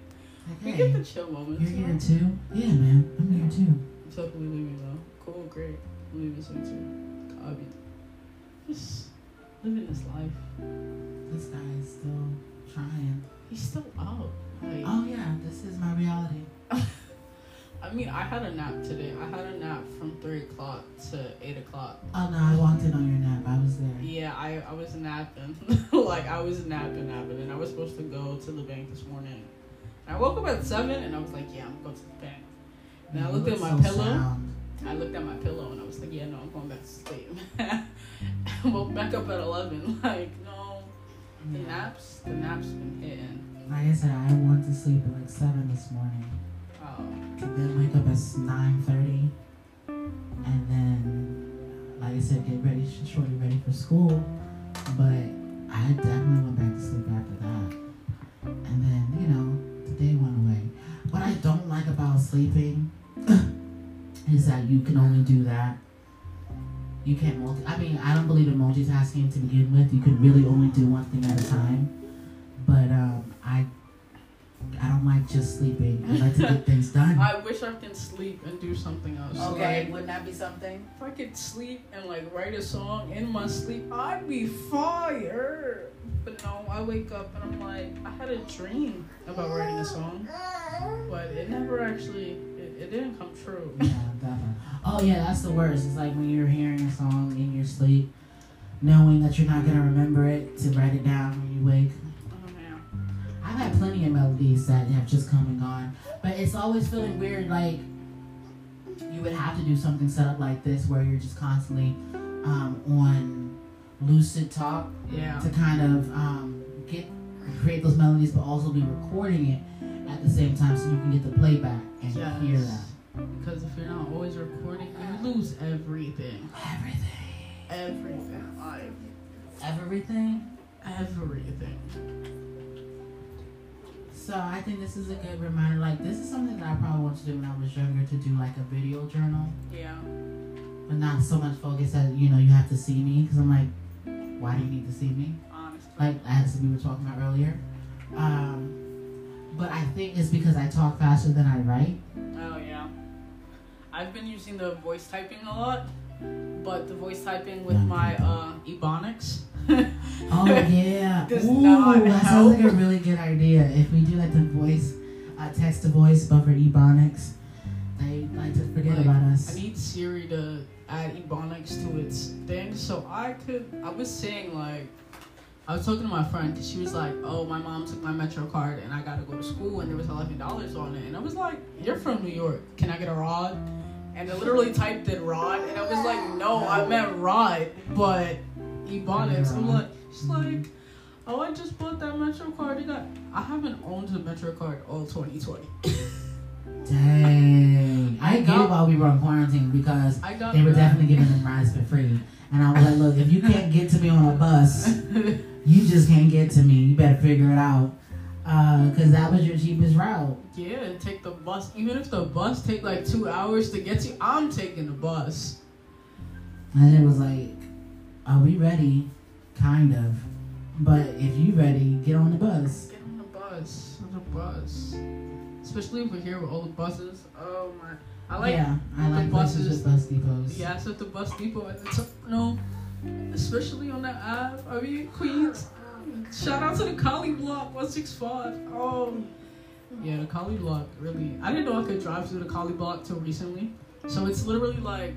Speaker 1: We get the chill moments.
Speaker 2: you're here too. Yeah, man, I'm here too.
Speaker 1: I'm Totally leaving though. Cool, great. I'm leaving soon too. Copy. Just living this life.
Speaker 2: This guy is still trying.
Speaker 1: He's still out. Like,
Speaker 2: Oh yeah, this is my reality.
Speaker 1: I mean, I had a nap today. I had a nap from three o'clock to eight o'clock.
Speaker 2: Oh no, I walked in on your nap. I was there.
Speaker 1: Yeah, I, I was napping. like I was napping, napping, and I was supposed to go to the bank this morning. And I woke up at seven, and I was like, yeah, I'm going to the bank. And I looked at my
Speaker 2: so
Speaker 1: pillow.
Speaker 2: sound.
Speaker 1: I looked at my pillow, and I was like, yeah, no, I'm going back to sleep. I woke back up at eleven. Like no, the
Speaker 2: Yeah.
Speaker 1: naps, the naps been hitting.
Speaker 2: Like I said, I went to sleep at like seven this morning.
Speaker 1: Oh,
Speaker 2: then wake up at nine thirty, and then, like I said, get ready, sh- shortly ready for school. But I definitely went back to sleep after that. And then, you know, the day went away. What I don't like about sleeping is that you can only do that. You can't multi. I mean, I don't believe in multitasking to begin with. You can really only do one thing at a time. But um, I, I don't like just sleeping. I like to get things done.
Speaker 1: I wish I can sleep and do something else. Like,
Speaker 2: wouldn't that be something?
Speaker 1: If I could sleep and like write a song in my sleep, I'd be fired. But no, I wake up and I'm like, I had a dream about writing a song, but it never actually, it, it didn't come true.
Speaker 2: Yeah, definitely. Oh yeah, that's the worst. It's like when you're hearing a song in your sleep, knowing that you're not gonna remember it to write it down when you wake. I've had plenty of melodies that have just come and gone, but it's always feeling weird. Like you would have to do something set up like this where you're just constantly um, on lucid talk
Speaker 1: Yeah.
Speaker 2: to kind of um, get create those melodies, but also be recording it at the same time so you can get the playback and
Speaker 1: Yes.
Speaker 2: hear that.
Speaker 1: Because if you're not always recording, you lose everything.
Speaker 2: Everything.
Speaker 1: Everything. Like,
Speaker 2: Everything.
Speaker 1: everything.
Speaker 2: So I think this is a good reminder. Like this is something that I probably wanted to do when I was younger to do like a video journal,
Speaker 1: Yeah.
Speaker 2: but not so much focus that you know you have to see me because I'm like, why do you need to see me?
Speaker 1: Honestly.
Speaker 2: Like as we were talking about earlier. Um, but I think it's because I talk faster than I write.
Speaker 1: Oh yeah. I've been using the voice typing a lot, but the voice typing with my uh Ebonics.
Speaker 2: Oh yeah. Ooh, that sounds like a really good idea. If we do like the voice, uh, text to voice, but for Ebonics, they like to forget
Speaker 1: Like,
Speaker 2: about us.
Speaker 1: I need Siri to add Ebonics to its thing so I could. I was saying like, I was talking to my friend because she was like, "Oh, my mom took my Metro card and I gotta go to school and there was eleven dollars on it." And I was like, "You're from New York. Can I get a rod?" And I literally typed in rod and I was like, "No, I meant rod, but Ebonics." I'm like, she's like. Oh, I just bought that Metro card. You got. I haven't owned a Metro card all 2020.
Speaker 2: Dang. I
Speaker 1: I
Speaker 2: get
Speaker 1: got-
Speaker 2: while we were on quarantine because
Speaker 1: I got.
Speaker 2: they were
Speaker 1: that.
Speaker 2: definitely giving them rides for free. And I was like, look, if you can't get to me on a bus, you just can't get to me. You better figure it out. Uh, because that was your cheapest route.
Speaker 1: Yeah, take the bus. Even if the bus take like two hours to get you, I'm taking the bus.
Speaker 2: And it was like, are we ready? Kind of. But if you ready, get on the bus.
Speaker 1: Get on the bus. On the bus. Especially over here with all the buses. Oh my. I like.
Speaker 2: yeah, I like buses bus depots.
Speaker 1: Yeah, I at the bus depot at the top. No. Especially on that Ave. I mean, Queens. Shout out to the Collie Block 165. Oh. Yeah, the Collie Block, really. I didn't know I could drive through the Collie Block till recently. So it's literally like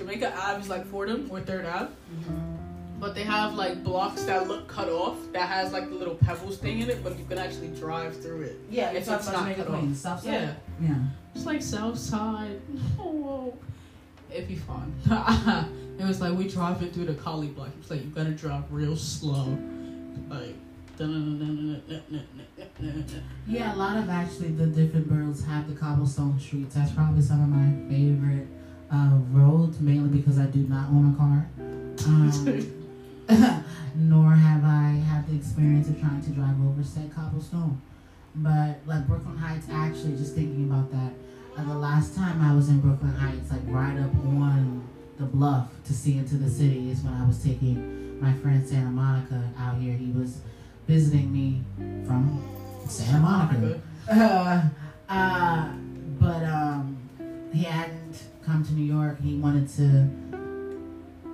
Speaker 1: Jamaica Ave is like Fordham or Third Ave. Mm-hmm. But they have like blocks that look cut off that has like the little pebbles thing in it, but you can actually drive through it.
Speaker 2: Yeah,
Speaker 1: If
Speaker 2: it's
Speaker 1: it's
Speaker 2: not
Speaker 1: cut off.
Speaker 2: South
Speaker 1: Yeah.
Speaker 2: side? Yeah.
Speaker 1: It's like South Side. Oh, it'd be fun. it was like we driving through the Kali block. It's like you gotta drive real slow, like.
Speaker 2: Yeah, a lot of actually the different boroughs have the cobblestone streets. That's probably some of my favorite uh, roads, mainly because I do not own a car. Um, nor have I had the experience of trying to drive over said cobblestone. But like Brooklyn Heights, actually, just thinking about that, uh, the last time I was in Brooklyn Heights, like right up on the bluff to see into the city, is when I was taking my friend Santa Monica out here. He was visiting me from Santa Monica. Uh, uh, but um, he hadn't come to New York. He wanted to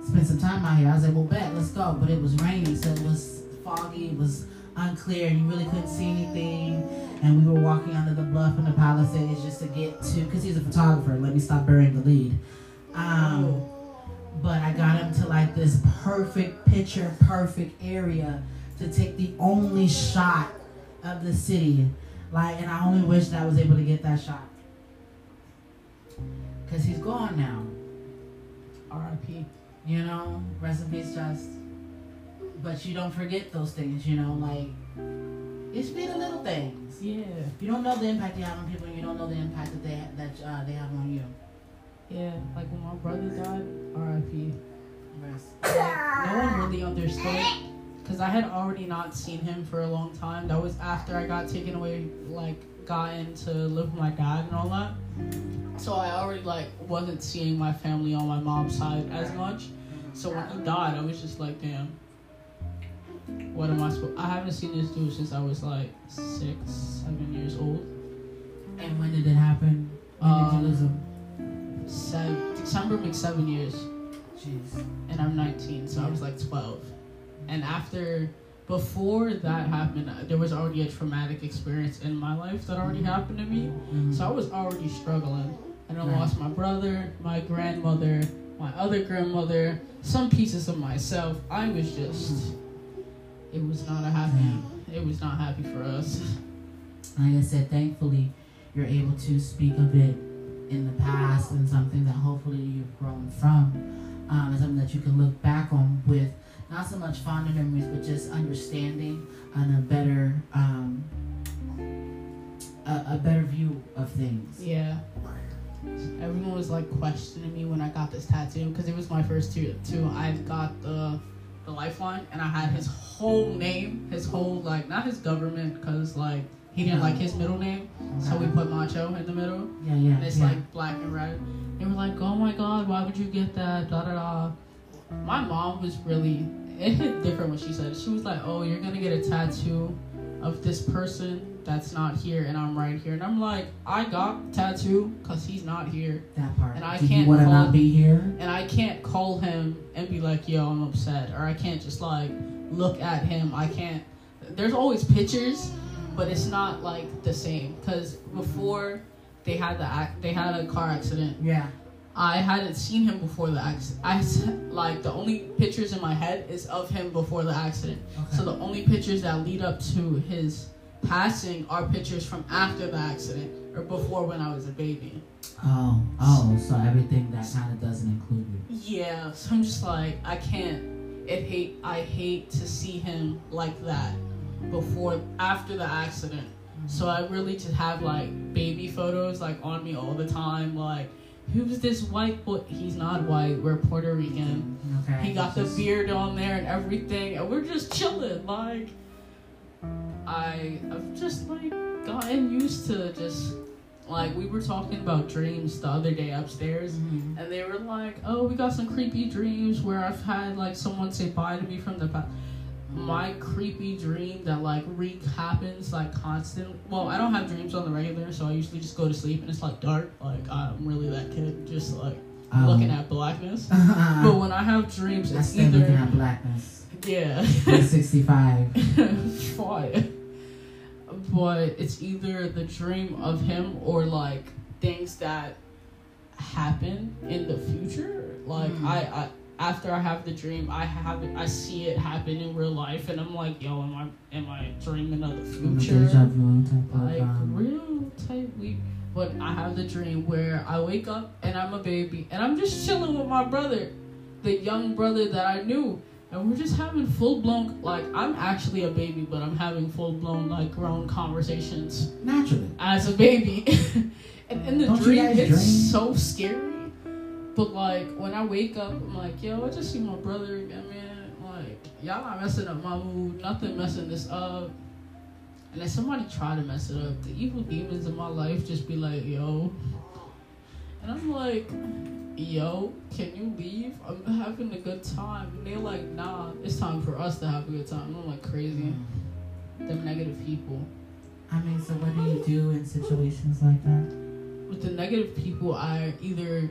Speaker 2: spend some time out here. I was like, well, bet, let's go. But it was raining, so it was foggy. It was unclear, and you really couldn't see anything. And we were walking under the bluff and the Palisades just to get to, because he's a photographer. Let me stop burying the lead. Um, but I got him to like this perfect picture, perfect area to take the only shot of the city. Like, and I only wish that I was able to get that shot. Cause he's gone now.
Speaker 1: R.I.P.
Speaker 2: You know, rest in peace, just. But you don't forget those things. You know, like it's been the little things.
Speaker 1: Yeah.
Speaker 2: You don't know the impact you have on people. and You don't know the impact that they that uh, they have on you.
Speaker 1: Yeah. Like when my brother died, R.I.P.
Speaker 2: Rest.
Speaker 1: Like, no one really understood because I had already not seen him for a long time. That was after I got taken away, like got in to live with my dad and all that. So I already like wasn't seeing my family on my mom's side as much. So when he died, I was just like, damn. What am I supposed? I haven't seen this dude since I was like six, seven years old.
Speaker 2: And when did it happen? When did you lose?
Speaker 1: Seven, December makes seven years,
Speaker 2: Jeez.
Speaker 1: and I'm 19, so I was like 12. And after, before that happened, there was already a traumatic experience in my life that already happened to me.
Speaker 2: Mhm.
Speaker 1: So I was already struggling. And I
Speaker 2: Right.
Speaker 1: lost my brother, my grandmother, my other grandmother, some pieces of myself. I was just, it was not a happy, it was not happy for us.
Speaker 2: like I said, thankfully, you're able to speak of it in the past and something that hopefully you've grown from, um, and something that you can look back on with not so much fonder memories, but just understanding and a better, um, a, a better view of things.
Speaker 1: Yeah. Everyone was like questioning me when I got this tattoo because it was my first two. Two, I got the the lifeline and I had his whole name, his whole like not his government because like he didn't like his middle name, so we put Macho in the middle.
Speaker 2: Yeah, yeah,
Speaker 1: and it's
Speaker 2: yeah.
Speaker 1: like black and red. They were like, "Oh my God, why would you get that?" Da da da. My mom was really it hit different when she said it. She was like, "Oh, you're gonna get a tattoo of this person that's not here, and I'm right here." And I'm like, "I got tattoo because he's not here,
Speaker 2: that part.
Speaker 1: and I
Speaker 2: Did
Speaker 1: can't
Speaker 2: want to not be here?
Speaker 1: and I can't call him and be like, "Yo, I'm upset," or I can't just like look at him. I can't. There's always pictures, but it's not like the same because before they had the act, they had a car accident.
Speaker 2: Yeah.
Speaker 1: I hadn't seen him before the accident. I like the only pictures in my head is of him before the accident.
Speaker 2: Okay.
Speaker 1: So the only pictures that lead up to his passing are pictures from after the accident or before when I was a baby.
Speaker 2: oh, oh, so everything that kind of doesn't include you.
Speaker 1: Yeah, so I'm just like I can't. It hate. I hate to see him like that before after the accident. So I really just have like baby photos like on me all the time. Like, who's this white boy? He's not white. We're Puerto Rican.
Speaker 2: Okay.
Speaker 1: He got the beard on there and everything, and we're just chilling. Like, I I've just like gotten used to just like we were talking about dreams the other day upstairs.
Speaker 2: Mhm.
Speaker 1: And they were like, "Oh, we got some creepy dreams where I've had like someone say bye to me from the past." My creepy dream that like re happens like constantly. Well, I don't have dreams on the regular, so I usually just go to sleep and it's like dark. Like I'm really that kid, just like
Speaker 2: Um,
Speaker 1: looking at blackness. But when I have dreams,
Speaker 2: I
Speaker 1: it's
Speaker 2: stay looking at blackness.
Speaker 1: yeah,
Speaker 2: 65.
Speaker 1: fire. But it's either the dream of him or like things that happen in the future. Like
Speaker 2: Mm.
Speaker 1: I, I after I have the dream, I have it. I see it happen in real life, and I'm like, yo, am I am I dreaming of the future?
Speaker 2: vu type of,
Speaker 1: Like real type week. But I have the dream where I wake up and I'm a baby and I'm just chilling with my brother, the young brother that I knew. And we're just having full blown, like, I'm actually a baby, but I'm having full blown, like, grown conversations
Speaker 2: Naturally.
Speaker 1: as a baby. and in the
Speaker 2: Don't
Speaker 1: dream, it's
Speaker 2: dream?
Speaker 1: so scary. But, like, when I wake up, I'm like, yo, I just see my brother again, man. Like, y'all not messing up my mood, nothing messing this up. And if somebody try to mess it up. The evil demons in my life just be like, yo. And I'm like, yo, can you leave? I'm having a good time. And they're like, nah, it's time for us to have a good time. I'm like, crazy. Them negative people.
Speaker 2: I mean, so what do you do in situations like that?
Speaker 1: With the negative people, I either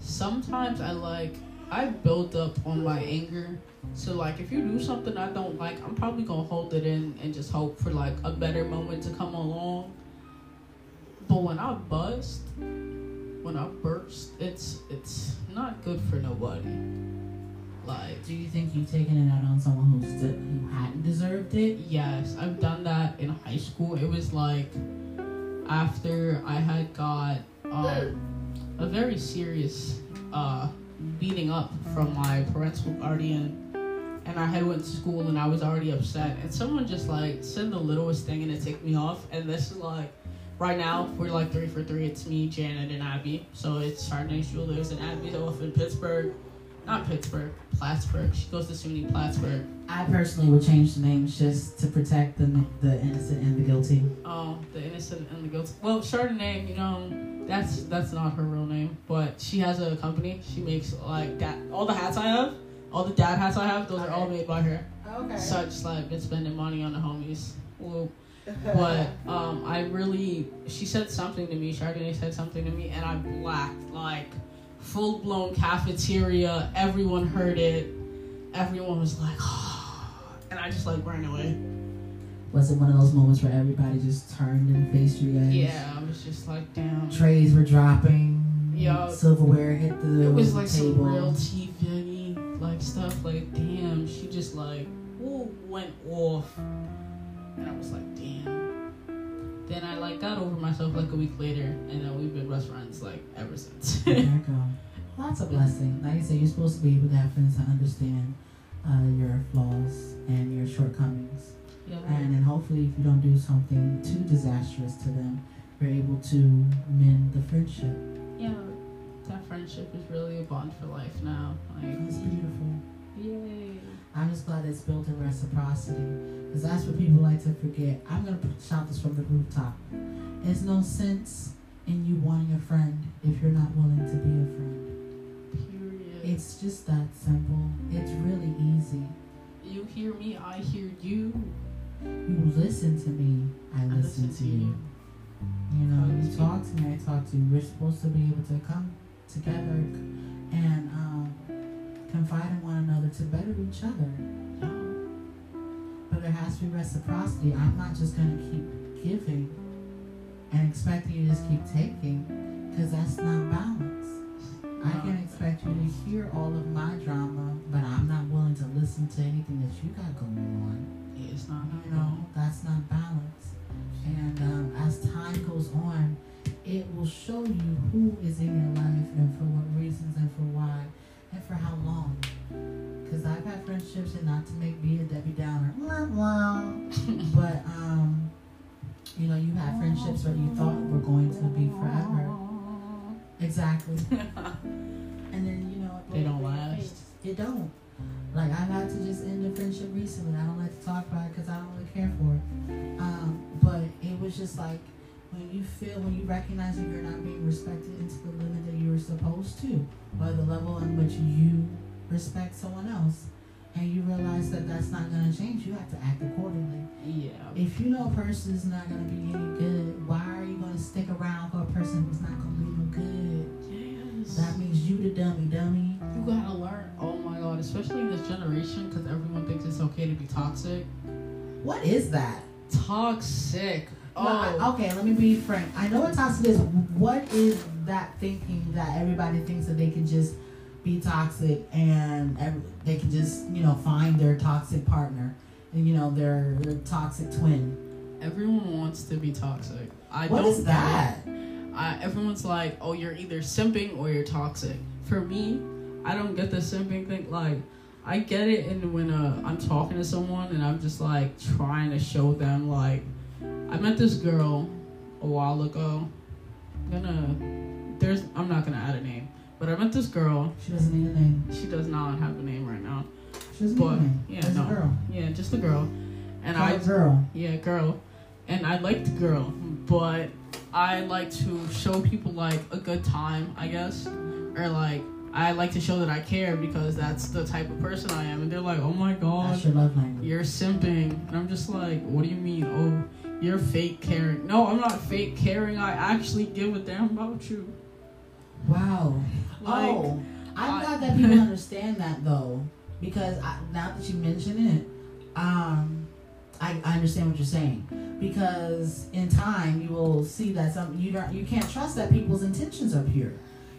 Speaker 1: sometimes I like I build up on my anger. So like if you do something I don't like, I'm probably gonna hold it in and just hope for like a better moment to come along. But when I bust, when I burst, it's it's not good for nobody. Like
Speaker 2: Do you think you've taken it out on someone who st- who hadn't deserved it?
Speaker 1: Yes, I've done that in high school. It was like after I had got um, a very serious uh, beating up from my parental guardian, and I had went to school and I was already upset, and someone just like said the littlest thing and it ticked me off. And this is like right now we're like three for three. It's me, Janet, and Abby. So it's Chardonnay. She lives in Abby Hill in Pittsburgh. Not Pittsburgh, Plattsburgh. She goes to SUNY Plattsburgh.
Speaker 2: I personally would change the names just to protect the the innocent and the guilty.
Speaker 1: Oh, the innocent and the guilty. Well, Chardonnay, you know, that's that's not her real name, but she has a company. She makes like that. All the hats I have, all the dad hats I have, those are all made by her.
Speaker 2: Okay.
Speaker 1: So I just like been spending money on the homies. Whoop. But um, I really, she said something to me. Chardonnay said something to me, and I blacked like full blown cafeteria. Everyone heard it. Everyone was like, ah, and I just like ran away.
Speaker 2: Was it one of those moments where everybody just turned and faced you guys?
Speaker 1: Yeah, I was just like, damn.
Speaker 2: Trays were dropping.
Speaker 1: Yeah.
Speaker 2: Silverware hit the
Speaker 1: It was like
Speaker 2: table.
Speaker 1: some real TV like stuff. Like, damn, she just like ooh, went off, and I was like, damn. Then I like got over myself like a week later, and then we've been best friends like ever since.
Speaker 2: there you go. Well, that's a blessing. Like I said, you're supposed to be able to have friends that understand uh, your flaws and your shortcomings.
Speaker 1: yeah.
Speaker 2: And then hopefully, if you don't do something too disastrous to them, you're able to mend the friendship.
Speaker 1: yeah, that friendship is really a bond for life now. Like,
Speaker 2: That's beautiful.
Speaker 1: yay.
Speaker 2: I'm just glad it's built in reciprocity. Because that's what people like to forget. I'm going to shout this from the rooftop. There's no sense in you wanting a friend if you're not willing to be a friend.
Speaker 1: Period.
Speaker 2: It's just that simple. It's really easy.
Speaker 1: you hear me, I hear you.
Speaker 2: You listen to me, I
Speaker 1: I
Speaker 2: listen, to you. You know, you talk to me, I talk to you. We're supposed to be able to come together and um, confide in one another to better each other. But there has to be reciprocity. I'm not just going to keep giving and expecting you to just keep taking because that's not balance. I can expect you to hear all of my drama, but I'm not willing to listen to anything that you got going on.
Speaker 1: Yeah, it's not
Speaker 2: You know, that's not that
Speaker 1: thinks
Speaker 2: that they can just be toxic and they can just, you know, find their toxic partner and, you know, their, their toxic twin?
Speaker 1: everyone wants to be toxic. I
Speaker 2: What
Speaker 1: don't
Speaker 2: is that?
Speaker 1: I, everyone's like, oh, you're either simping or you're toxic. For me, I don't get the simping thing. Like, I get it, and when uh, I'm talking to someone and I'm just like trying to show them, like, I met this girl a while ago. I'm gonna, there's, I'm not gonna add a name, but I met this girl.
Speaker 2: She doesn't need a name.
Speaker 1: She does not have a name right now.
Speaker 2: She doesn't
Speaker 1: But,
Speaker 2: need a name.
Speaker 1: yeah,
Speaker 2: There's
Speaker 1: no.
Speaker 2: a girl.
Speaker 1: Yeah, just a girl. And
Speaker 2: Call
Speaker 1: I
Speaker 2: girl.
Speaker 1: yeah, girl. And I like the girl, but I like to show people like a good time, I guess. Or like I like to show that I care because that's the type of person I am. And they're like, "Oh my god,
Speaker 2: That's your love language.
Speaker 1: you're simping." And I'm just like, "What do you mean? Oh, you're fake caring." No, I'm not fake caring. I actually give a damn about you.
Speaker 2: Wow.
Speaker 1: Like,
Speaker 2: oh, I'm
Speaker 1: I-
Speaker 2: glad that people understand that though, because I, now that you mention it, um, I, I understand what you're saying. Because in time, you will see that some you don't you can't trust that people's intentions are pure.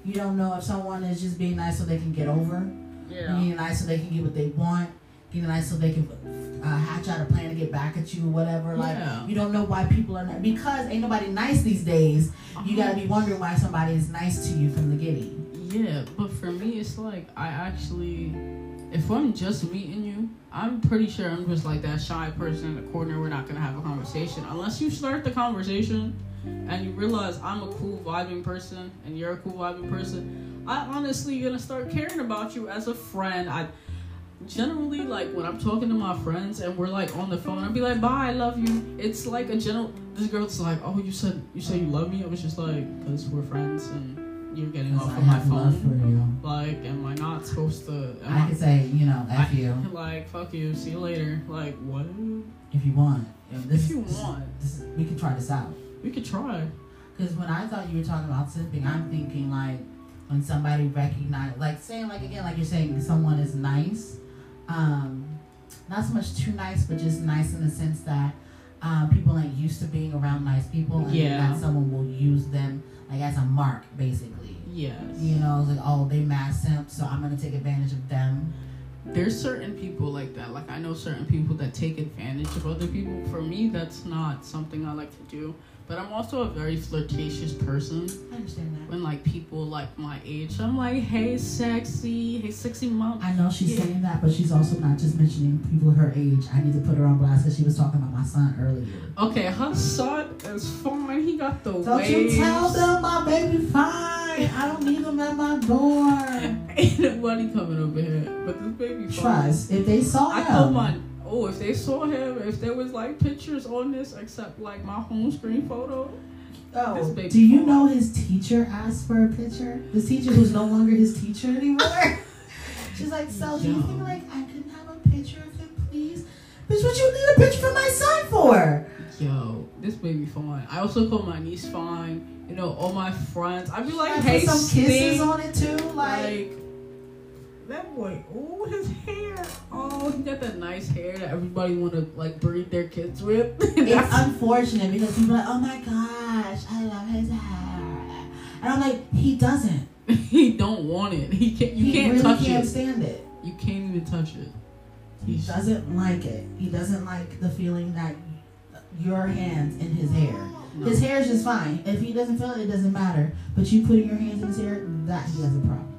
Speaker 2: You don't know if someone is just being nice so they can get over,
Speaker 1: yeah.
Speaker 2: being nice so they can get what they want, being nice so they can uh, hatch out a plan to get back at you or whatever. Like
Speaker 1: Yeah.
Speaker 2: you don't know why people are not because ain't nobody nice these days. You gotta be wondering why somebody is nice to you from the giddy.
Speaker 1: Yeah, but for me, it's like I actually, if I'm just meeting you, I'm pretty sure I'm just like that shy person in the corner. We're not gonna have a conversation unless you start the conversation and you realize I'm a cool vibing person and you're a cool vibing person. I honestly gonna start caring about you as a friend. I generally like when I'm talking to my friends and we're like on the phone. I'd be like, "Bye, I love you." It's like a general. This girl's like, "Oh, you said you say you love me." I was just like, "Cause we're friends and." You're getting off of my phone.
Speaker 2: for you.
Speaker 1: Like, am I not supposed to? Am
Speaker 2: I could say, you know, F you
Speaker 1: like, fuck you. See you later. Like, what?
Speaker 2: if you want. If, this,
Speaker 1: If you want.
Speaker 2: this, we can try this out.
Speaker 1: We could try.
Speaker 2: Because when I thought you were talking about simping, I'm thinking like when somebody recognize, like saying like again, like you're saying someone is nice, um, not so much too nice, but just nice in the sense that um, people ain't used to being around nice people, and
Speaker 1: Yeah.
Speaker 2: that someone will use them like as a mark, basically.
Speaker 1: Yes.
Speaker 2: You know, it's like oh they mad simp, so I'm gonna take advantage of them.
Speaker 1: There's certain people like that. Like, I know certain people that take advantage of other people. For me, that's not something I like to do. But I'm also a very flirtatious person.
Speaker 2: I understand that.
Speaker 1: When like people like my age, I'm like, hey, sexy, hey, sexy mom.
Speaker 2: I know she's
Speaker 1: Yeah.
Speaker 2: saying that, but she's also not just mentioning people her age. I need to put her on blast because she was talking about my son earlier.
Speaker 1: Okay, her son is fine. He got the
Speaker 2: Don't
Speaker 1: waves.
Speaker 2: you tell them my baby fine. I don't need them at my door.
Speaker 1: Ain't nobody coming over here, but this baby fine.
Speaker 2: Trust. If they saw
Speaker 1: I
Speaker 2: him,
Speaker 1: told my oh, if they saw him, if there was like pictures on this except like my home screen photo,
Speaker 2: oh, do you
Speaker 1: fine.
Speaker 2: know his teacher asked for a picture? His teacher who's no longer his teacher anymore. She's like, so do you think like I could have a picture of him, please? Bitch, what you need a picture for my son for?
Speaker 1: yo, this baby fine. I also call my niece fine. You know, all my friends. I'd be like,
Speaker 2: I
Speaker 1: hey,
Speaker 2: some kisses on it too, like.
Speaker 1: like that boy. Oh, his hair. Oh, he got that nice hair that everybody want to like breed their kids with.
Speaker 2: It's unfortunate because people are like, oh my gosh, I love his hair. And I'm like, he doesn't.
Speaker 1: he don't want it. He can't. You
Speaker 2: he
Speaker 1: can't
Speaker 2: really
Speaker 1: touch
Speaker 2: can't
Speaker 1: it.
Speaker 2: stand it.
Speaker 1: You can't even touch it.
Speaker 2: He doesn't like it. He doesn't like the feeling that your hands in his hair.
Speaker 1: No.
Speaker 2: His hair is just fine. If he doesn't feel it, it doesn't matter. But you putting your hands in his hair, that he has a problem.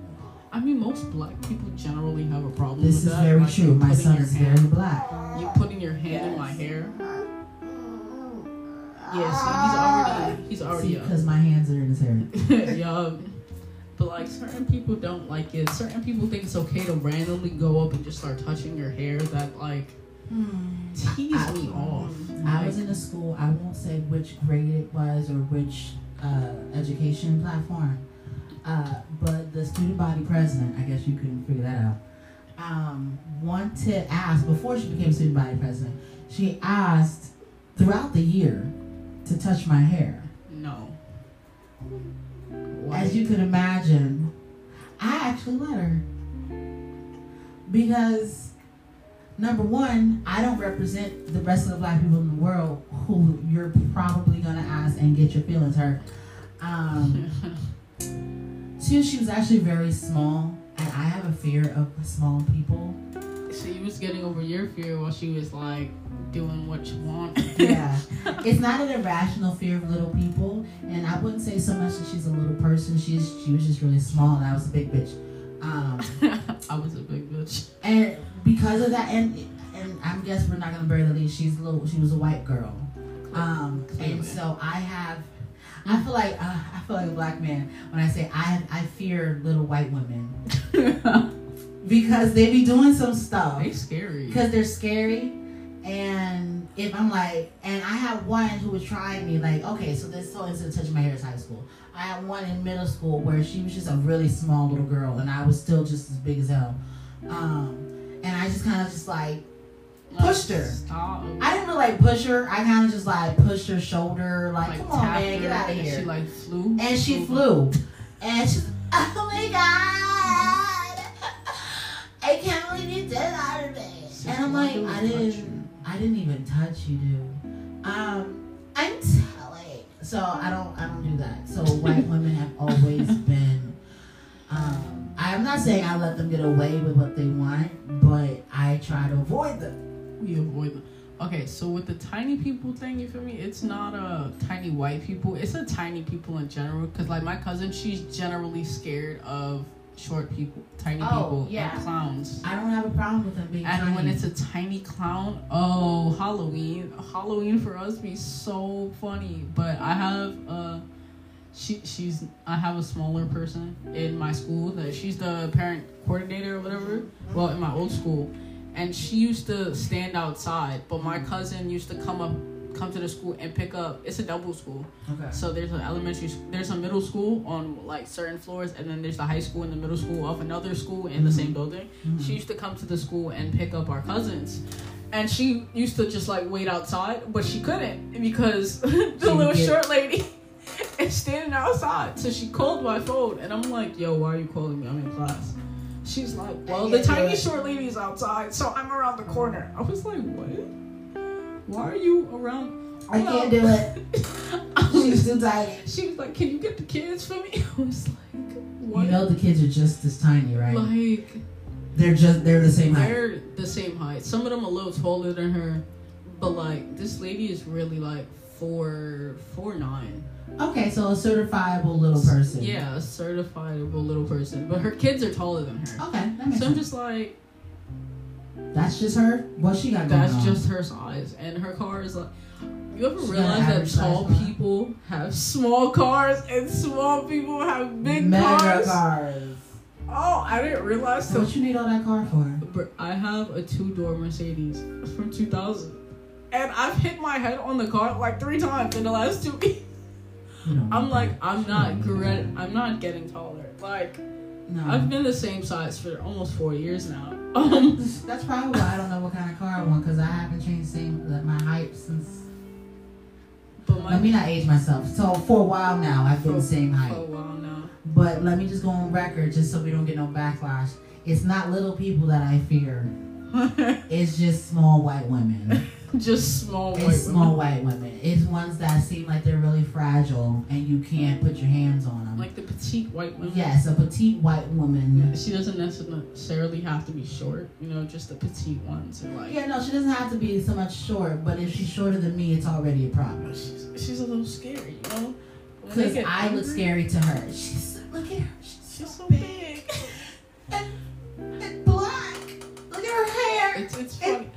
Speaker 1: I mean, most black people generally have a problem
Speaker 2: This is
Speaker 1: that.
Speaker 2: very
Speaker 1: like,
Speaker 2: true. My son is
Speaker 1: hand-
Speaker 2: very black.
Speaker 1: You putting your hand in my hair. Yeah, he's already he's
Speaker 2: See,
Speaker 1: already
Speaker 2: because my hands are in his hair.
Speaker 1: yeah. But like certain people don't like it. Certain people think it's okay to randomly go up and just start touching your hair. That like tease
Speaker 2: I-
Speaker 1: me off.
Speaker 2: I was in a school, I won't say which grade it was or which uh, education platform, uh, but the student body president, I guess you can figure that out, um, wanted asked, before she became student body president, she asked throughout the year to touch my hair.
Speaker 1: no.
Speaker 2: As you can imagine, I actually let her. Because, number one, I don't represent the rest of the black people in the world who you're probably going to ask and get your feelings hurt. Um, two, she was actually very small, and I have a fear of small people.
Speaker 1: So she was getting over your fear while she was like doing what you want.
Speaker 2: yeah, it's not an irrational fear of little people, and I wouldn't say so much that she's a little person. She's she was just really small, and I was a big bitch. Um,
Speaker 1: I was a big bitch.
Speaker 2: and because of that, and and I guess we're not gonna bury the lead. She's a little. She was a white girl, um, and so I have. I feel like uh, I feel like a black man when I say I I fear little white women because they be doing some stuff
Speaker 1: they scary.
Speaker 2: because they're scary and if i'm like and i have one who was trying me like okay so this whole incident touching my hair is high school i had one in middle school where she was just a really small little girl and i was still just as big as hell um, and i just kind of just like pushed her.
Speaker 1: Stop.
Speaker 2: i didn't really like push her i kind of just like pushed her shoulder like, come on man get out of
Speaker 1: and
Speaker 2: here
Speaker 1: She like flew.
Speaker 2: and she flew. And she's, oh my god, I can't believe you did that to me. And I'm like, I didn't. I didn't even touch you, dude. Um, I'm telling. So I don't, I don't do that. So white women have always been. Um, I'm not saying I let them get away with what they want, but I try to avoid them.
Speaker 1: We avoid them. Okay, so with the tiny people thing, you feel me? It's not a tiny white people. It's a tiny people in general. Cause like my cousin, she's generally scared of short people, tiny
Speaker 2: Oh,
Speaker 1: people,
Speaker 2: yeah.
Speaker 1: clowns.
Speaker 2: I don't have a problem with them being
Speaker 1: And
Speaker 2: tiny.
Speaker 1: when it's a tiny clown, oh Halloween! Halloween for us be so funny. But I have uh, she she's I have a smaller person in my school that she's the parent coordinator or whatever. Well, in my old school, and she used to stand outside, but my cousin used to come up come to the school and pick up it's a double school
Speaker 2: okay.
Speaker 1: so there's an elementary, there's a middle school on like certain floors, and then there's the high school and the middle school of another school in the same building.
Speaker 2: Mhm.
Speaker 1: She used to come to the school and pick up our cousins, and she used to just like wait outside, but she couldn't because the
Speaker 2: She
Speaker 1: little short lady is standing outside. So she called my phone, and I'm like, "Yo, why are you calling me? I'm in class." She's like, "Well, the tiny short lady's outside, so I'm around the corner." I was like, "What? Why are you around?"
Speaker 2: I can't do it. She's too tiny.
Speaker 1: she was like, "Can you get the kids for me?" I was like, "What?"
Speaker 2: You know the kids are just as tiny, right?
Speaker 1: like
Speaker 2: they're just they're the same height.
Speaker 1: they're the same height. Some of them a little taller than her, but like this lady is really like four four nine.
Speaker 2: Okay, so a certifiable little person.
Speaker 1: Yeah, a certifiable little person, but her kids are taller than her.
Speaker 2: Okay, that makes
Speaker 1: So I'm just like,
Speaker 2: That's just her. What she got going
Speaker 1: that's
Speaker 2: on?
Speaker 1: just her size, and her car is like. You ever
Speaker 2: She
Speaker 1: realize that tall
Speaker 2: size car.
Speaker 1: people have small cars and small people have big
Speaker 2: mega
Speaker 1: cars?
Speaker 2: cars.
Speaker 1: Oh, I didn't realize.
Speaker 2: So
Speaker 1: So
Speaker 2: what you need all that car for?
Speaker 1: I have a two door Mercedes from 2000. And I've hit my head on the car like three times in the last two weeks. I'm like. I'm not gret- I'm not getting taller. Like.
Speaker 2: No.
Speaker 1: I've been the same size for almost four years now. Um,
Speaker 2: That's probably why I don't know what kind of car I want because I haven't changed same like, my height since.
Speaker 1: but my
Speaker 2: Let me not age myself. So for a while now, I've been the same height.
Speaker 1: for a while now.
Speaker 2: But let me just go on record, just so we don't get no backlash. It's not little people that I fear. It's just small white women.
Speaker 1: Just small white
Speaker 2: It's small
Speaker 1: women.
Speaker 2: white women. It's ones that seem like they're really fragile and you can't put your hands on them.
Speaker 1: Like the petite white women.
Speaker 2: yes, a petite white woman.
Speaker 1: She doesn't necessarily have to be short, you know, just the petite ones. And like,
Speaker 2: Yeah, no, she doesn't have to be so much short, but if she's shorter than me, it's already a problem.
Speaker 1: she's, she's a little scary, you know?
Speaker 2: Because I look scary to her. She's look at her. She's
Speaker 1: She's
Speaker 2: so
Speaker 1: so
Speaker 2: big
Speaker 1: big.
Speaker 2: and, and black. Look at her hair.
Speaker 1: It's it's
Speaker 2: It-
Speaker 1: funny.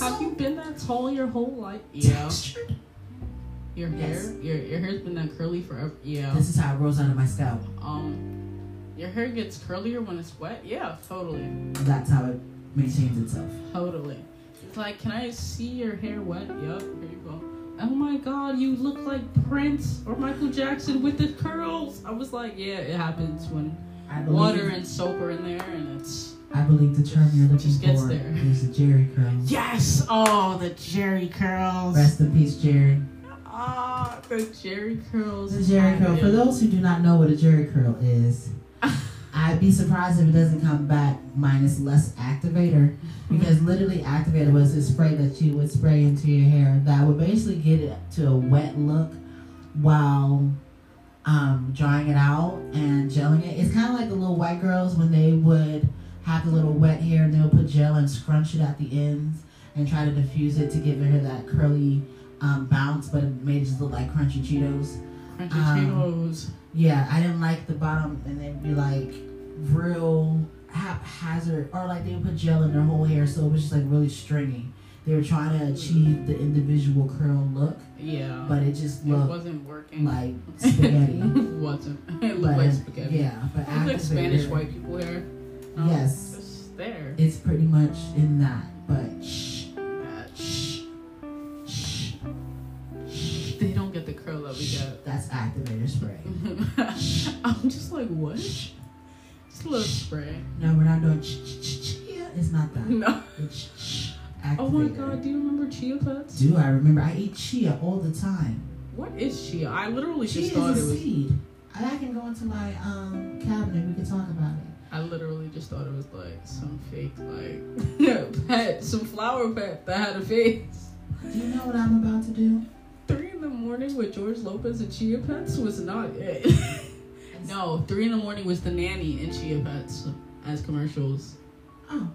Speaker 1: Have you been that tall your whole life? Yeah. Your
Speaker 2: Yes.
Speaker 1: hair, your your hair's been that curly forever. Yeah.
Speaker 2: This is how it grows out of my scalp.
Speaker 1: Um, your hair gets curlier when it's wet. Yeah, totally,
Speaker 2: That's how it maintains itself.
Speaker 1: totally. It's like, can I see your hair wet? Yup. Here you go. Oh my God, you look like Prince or Michael Jackson with the curls. I was like, yeah, it happens when water and soap are in there, and it's
Speaker 2: I believe the term you're looking
Speaker 1: Just gets
Speaker 2: for
Speaker 1: there.
Speaker 2: is the Jheri curl.
Speaker 1: yes. Oh, the Jheri curls.
Speaker 2: Rest in peace, Jerry.
Speaker 1: Ah, the Jheri curls.
Speaker 2: The Jheri curl. For those who do not know what a Jheri curl is, I'd be surprised if it doesn't come back minus less activator. Because literally, activator was a spray that you would spray into your hair that would basically get it to a wet look while um, drying it out and gelling it. It's kind of like the little white girls when they would have a little wet hair, and they'll put gel and scrunch it at the ends and try to diffuse it to give her that curly um, bounce, but it made it just look like crunchy Cheetos.
Speaker 1: Crunchy
Speaker 2: Um,
Speaker 1: Cheetos.
Speaker 2: Yeah, I didn't like the bottom, and they'd be like real haphazard, or like they would put gel in their whole hair, so it was just like really stringy. They were trying to achieve the individual curl look,
Speaker 1: Yeah.
Speaker 2: but it just
Speaker 1: it
Speaker 2: looked
Speaker 1: wasn't working.
Speaker 2: like spaghetti.
Speaker 1: wasn't. It looked
Speaker 2: but
Speaker 1: like spaghetti.
Speaker 2: yeah, but
Speaker 1: It looked like Spanish white people hair. No,
Speaker 2: Yes.
Speaker 1: It's there.
Speaker 2: It's pretty much in that, but shh,
Speaker 1: That-
Speaker 2: shh, shh, shh.
Speaker 1: They don't get the curl that we get.
Speaker 2: That's activator spray.
Speaker 1: I'm just like, what? Just a little spray.
Speaker 2: No, we're not doing ch ch ch ch. It's not that.
Speaker 1: No.
Speaker 2: It's sh-
Speaker 1: Oh my god, do you remember chia pets?
Speaker 2: Do I remember? I eat chia all the time.
Speaker 1: What is chia? I literally
Speaker 2: Chia
Speaker 1: just
Speaker 2: is
Speaker 1: thought
Speaker 2: a
Speaker 1: it was.
Speaker 2: seed. I I can go into my um cabinet. We can talk about it.
Speaker 1: I literally just thought it was like some fake like pet, some flower pet that had a face.
Speaker 2: Do you know what I'm about to do?
Speaker 1: Three in the morning with George Lopez and Chia Pets was not it. no, three in the morning was the nanny and Chia Pets as commercials.
Speaker 2: Oh.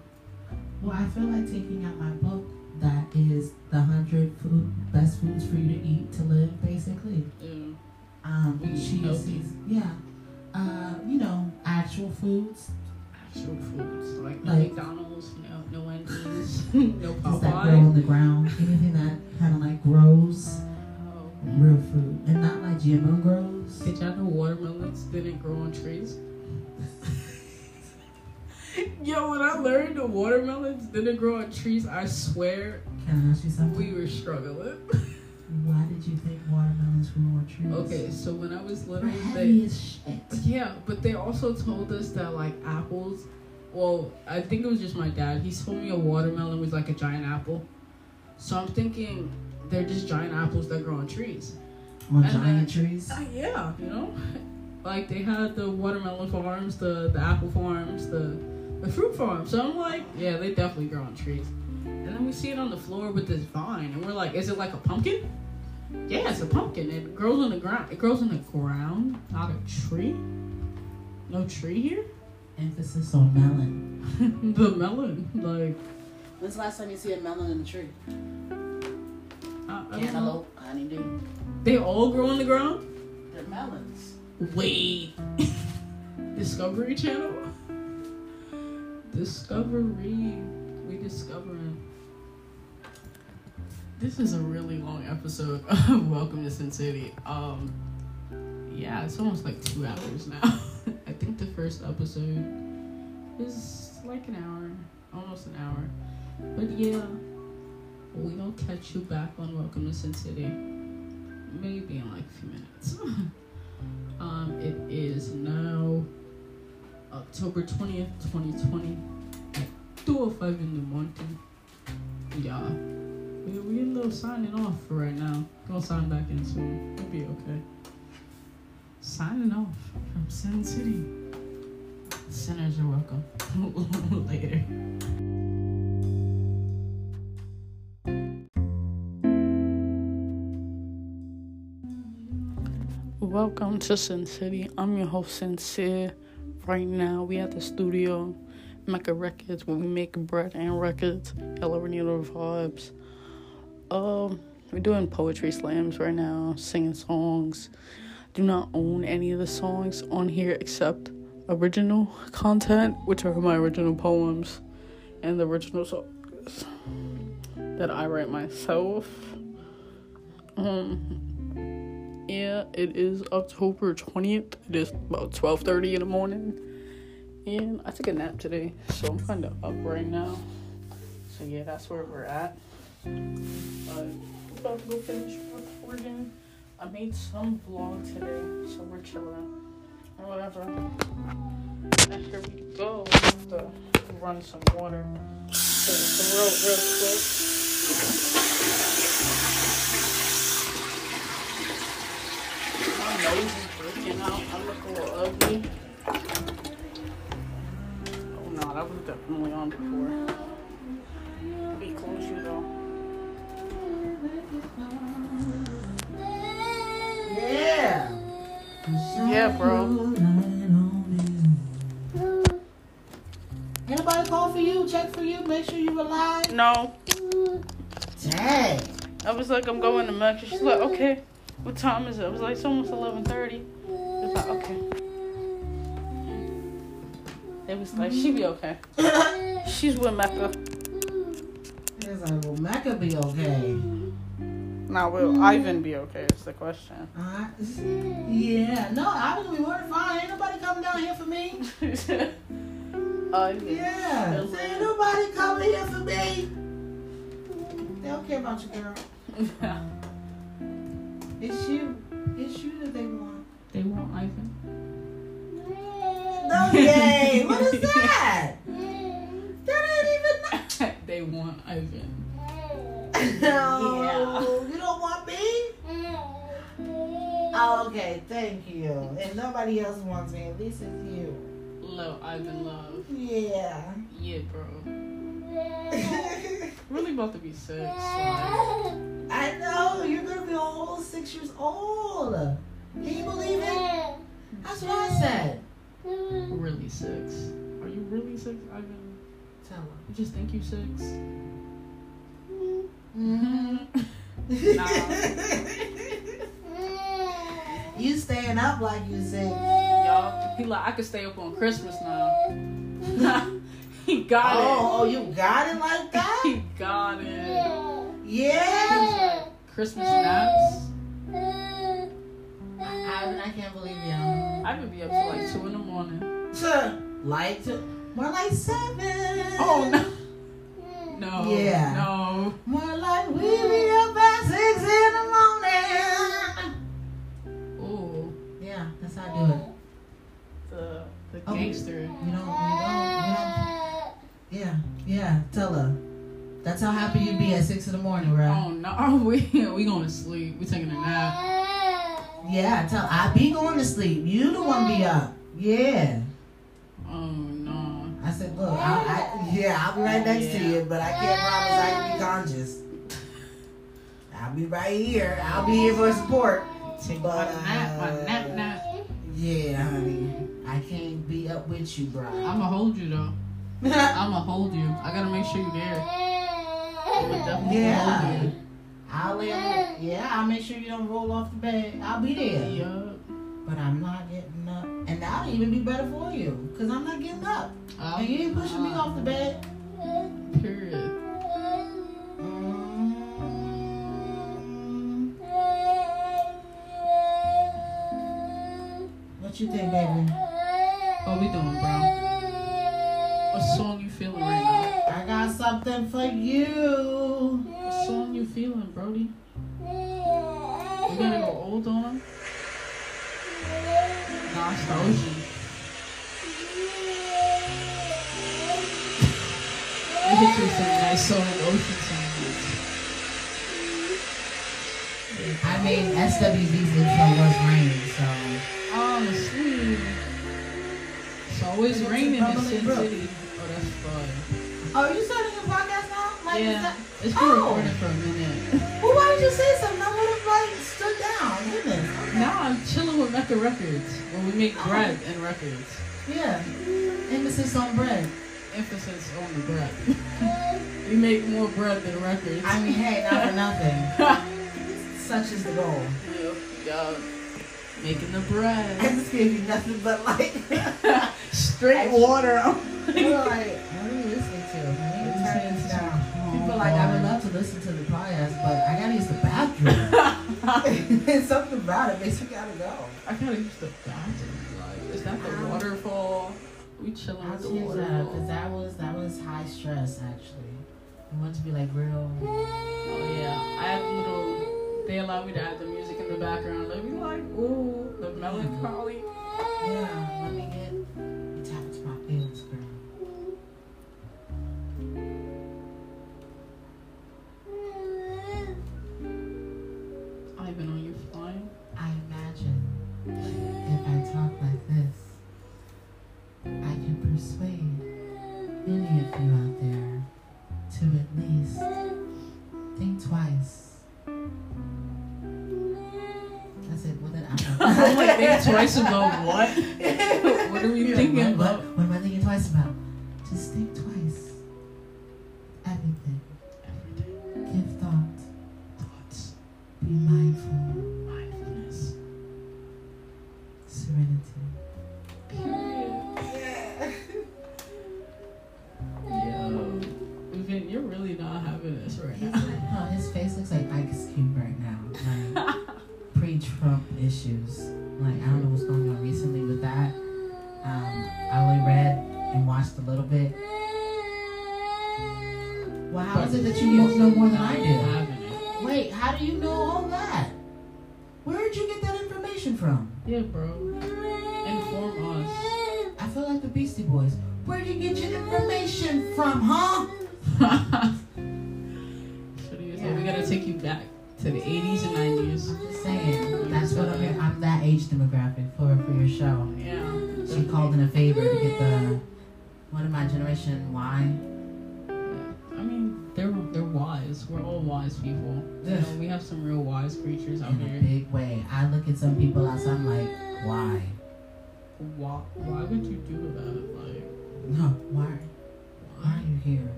Speaker 2: Well, I feel like taking out my book that is the hundred food best foods for you to eat to live, basically.
Speaker 1: Yeah.
Speaker 2: Um, chia seeds. Yeah. Uh, you know, actual foods.
Speaker 1: Actual foods like no
Speaker 2: Like-
Speaker 1: McDonald's, no no Wendy's, no
Speaker 2: Things that grow on the ground. Anything that kind of like grows.
Speaker 1: Oh.
Speaker 2: Real food. And not like GMO grows.
Speaker 1: Did y'all know watermelons didn't grow on trees? Yo, when I learned the watermelons didn't grow on trees, I swear
Speaker 2: Can I ask you something?
Speaker 1: we were struggling.
Speaker 2: Why did you think watermelons grew on trees?
Speaker 1: Okay, so when I was little, they
Speaker 2: as shit.
Speaker 1: yeah, but they also told us that like apples. Well, I think it was just my dad. He told me a watermelon was like a giant apple. So I'm thinking they're just giant apples that grow on trees.
Speaker 2: On
Speaker 1: And
Speaker 2: giant trees.
Speaker 1: Uh, yeah, you know, like they had the watermelon farms, the the apple farms, the the fruit farms. So I'm like, yeah, they definitely grow on trees. And then we see it on the floor with this vine, and we're like, is it like a pumpkin? Yeah, it's a pumpkin. It grows on the ground. It grows on the ground, not a tree. No tree here.
Speaker 2: Emphasis on melon.
Speaker 1: the melon, like
Speaker 2: When's the last time you see a melon in a tree?
Speaker 1: Uh, I, I know.
Speaker 2: honeydew.
Speaker 1: They all grow on the ground.
Speaker 2: They're melons.
Speaker 1: Wait. Discovery Channel? Discovery. We discovering. This is a really long episode of Welcome to Sin City. Um, yeah, it's almost like two hours now. I think the first episode is like an hour, almost an hour. But yeah, we gonna catch you back on Welcome to Sin City. Maybe in like a few minutes. Um, it is now October 20th, 2020 at 2.05 in the morning. Yeah. We, we a little signing off for right now. Gonna sign back in soon. It'll be okay. Signing off from Sin City. Sinners are welcome. Later. Welcome to Sin City. I'm your host, Sincere. Right now, we at the studio, Mecca Records, where we make bread and records. Already know vibes. Um, we're doing poetry slams right now, singing songs. Do not own any of the songs on here except original content, which are my original poems and the original songs that I write myself. Um, yeah, it is October 20th. It is about 12:30 in the morning. And I took a nap today, so I'm kind of up right now. So yeah, that's where we're at. But I'm about to go finish recording. I made some vlog today, so we're chilling. Or whatever. Here we go. I have to run some water to the throat real quick. My nose is breaking out. I look a little ugly. Oh no, that was definitely on before. Be close you though.
Speaker 2: Yeah,
Speaker 1: call
Speaker 2: for you? check for you, make sure you were alive?
Speaker 1: No.
Speaker 2: Dang.
Speaker 1: I was like, I'm going to Mexico. She's like, okay. What time is it? I was like, it's almost 11:30. It's like, okay. It was like, she be okay. She's with Mecca.
Speaker 2: It's like, well, Mecca be okay.
Speaker 1: Now, will Ivan be okay? Is the question.
Speaker 2: Uh, yeah, no, I was gonna be worried fine. Ain't nobody coming down here for me.
Speaker 1: Ivan.
Speaker 2: Yeah,
Speaker 1: Hello.
Speaker 2: ain't nobody coming here for me. They don't care about you, girl. It's you. It's you that they want.
Speaker 1: they want Ivan.
Speaker 2: No, yay! what is that? That ain't even.
Speaker 1: they want Ivan.
Speaker 2: No, you don't want me. Mm. Oh, okay, thank you. And nobody else wants me. At least it's you.
Speaker 1: Love Ivan love.
Speaker 2: Yeah.
Speaker 1: Yeah, bro. Really about to be six. Like,
Speaker 2: I know you're gonna be a whole six years old. Can you believe it? That's what I said.
Speaker 1: really six. Are you really six, Ivan?
Speaker 2: Tell her.
Speaker 1: Just think you six?
Speaker 2: Mm-hmm. you staying up like you said.
Speaker 1: Y'all, he like I could stay up on Christmas now. he got
Speaker 2: Oh, oh, you got it like that?
Speaker 1: He got it.
Speaker 2: Yeah.
Speaker 1: Christmas snaps.
Speaker 2: I, I, I can't believe you.
Speaker 1: I could be up till like two in the morning.
Speaker 2: To like to more like seven.
Speaker 1: Oh no. No.
Speaker 2: Yeah.
Speaker 1: No.
Speaker 2: More like we be up at six in the morning.
Speaker 1: Ooh.
Speaker 2: Yeah, that's how I do it.
Speaker 1: The the
Speaker 2: Oh.
Speaker 1: gangster.
Speaker 2: You don't, you don't, you don't. Yeah, yeah. Tell her. That's how happy you be at six in the morning, right?
Speaker 1: Oh no. We we going to sleep. We taking a nap.
Speaker 2: Yeah, tell. I be going to sleep. You the one be up. Yeah.
Speaker 1: Oh no.
Speaker 2: I said, look, I, I, yeah, I'll be right next to you, but I can't promise I can be conscious. I'll be right here. I'll be here for support.
Speaker 1: Take
Speaker 2: But,
Speaker 1: my nap. My
Speaker 2: uh,
Speaker 1: nap nap.
Speaker 2: Yeah, honey. I can't be up with you, bro.
Speaker 1: I'ma hold you though. I'ma hold you. I gotta make sure you're there. I'ma definitely
Speaker 2: Yeah.
Speaker 1: hold you.
Speaker 2: I'll lay on, yeah, I'll make sure you don't roll off the bed. I'll be there.
Speaker 1: Yup.
Speaker 2: But I'm not getting up. And that'll even be better for you. Because I'm not getting up.
Speaker 1: I'll-
Speaker 2: And you ain't pushing me off the bed.
Speaker 1: Period.
Speaker 2: What you think, baby?
Speaker 1: What we doing, bro? What song you feeling right now?
Speaker 2: I got something for you.
Speaker 1: What song you feeling, Brody? We gotta go old on him? Nah, the ocean. I hit you with some nice song, ocean songs.
Speaker 2: I mean, SWV's lives on was rain, so.
Speaker 1: Oh, Honestly, it's always raining in
Speaker 2: Bubbly
Speaker 1: Sin City. Oh, that's fun.
Speaker 2: Oh, you starting your podcast now? Like, is
Speaker 1: Yeah,
Speaker 2: that-
Speaker 1: it's been
Speaker 2: Oh.
Speaker 1: recording for a minute.
Speaker 2: Well, why did you say something? I would have like stood down.
Speaker 1: Now I'm chilling with Mecca Records, where we make bread and records.
Speaker 2: Yeah. Emphasis on bread.
Speaker 1: Emphasis on the bread. we make more bread than records.
Speaker 2: I mean, hey, not for nothing. Such is the goal.
Speaker 1: Yep, yeah. Making the
Speaker 2: I
Speaker 1: bread.
Speaker 2: just gave you nothing but like
Speaker 1: Straight water.
Speaker 2: Like, what are you listening to? I need to turn this down. People are like, I would love to listen to the podcast, but I gotta use the bathroom. It's something about it makes me gotta go.
Speaker 1: I gotta use the bathroom. Like, is that the waterfall? We chilling
Speaker 2: I'll
Speaker 1: with the
Speaker 2: change that because
Speaker 1: waterfall.
Speaker 2: that was that was high stress actually. We want to be like real.
Speaker 1: Oh yeah, I have little. They allow me to add the music in the background. Let me like, ooh, the melancholy.
Speaker 2: Yeah, of you out there to at least think twice. I said, well, then
Speaker 1: I'm like, think twice about what? what are we
Speaker 2: You're
Speaker 1: thinking about?
Speaker 2: What, what am I thinking twice about? Just think twice.
Speaker 1: Everything. Everything.
Speaker 2: Give
Speaker 1: thought.
Speaker 2: Thoughts. Be mindful. Face looks like Ice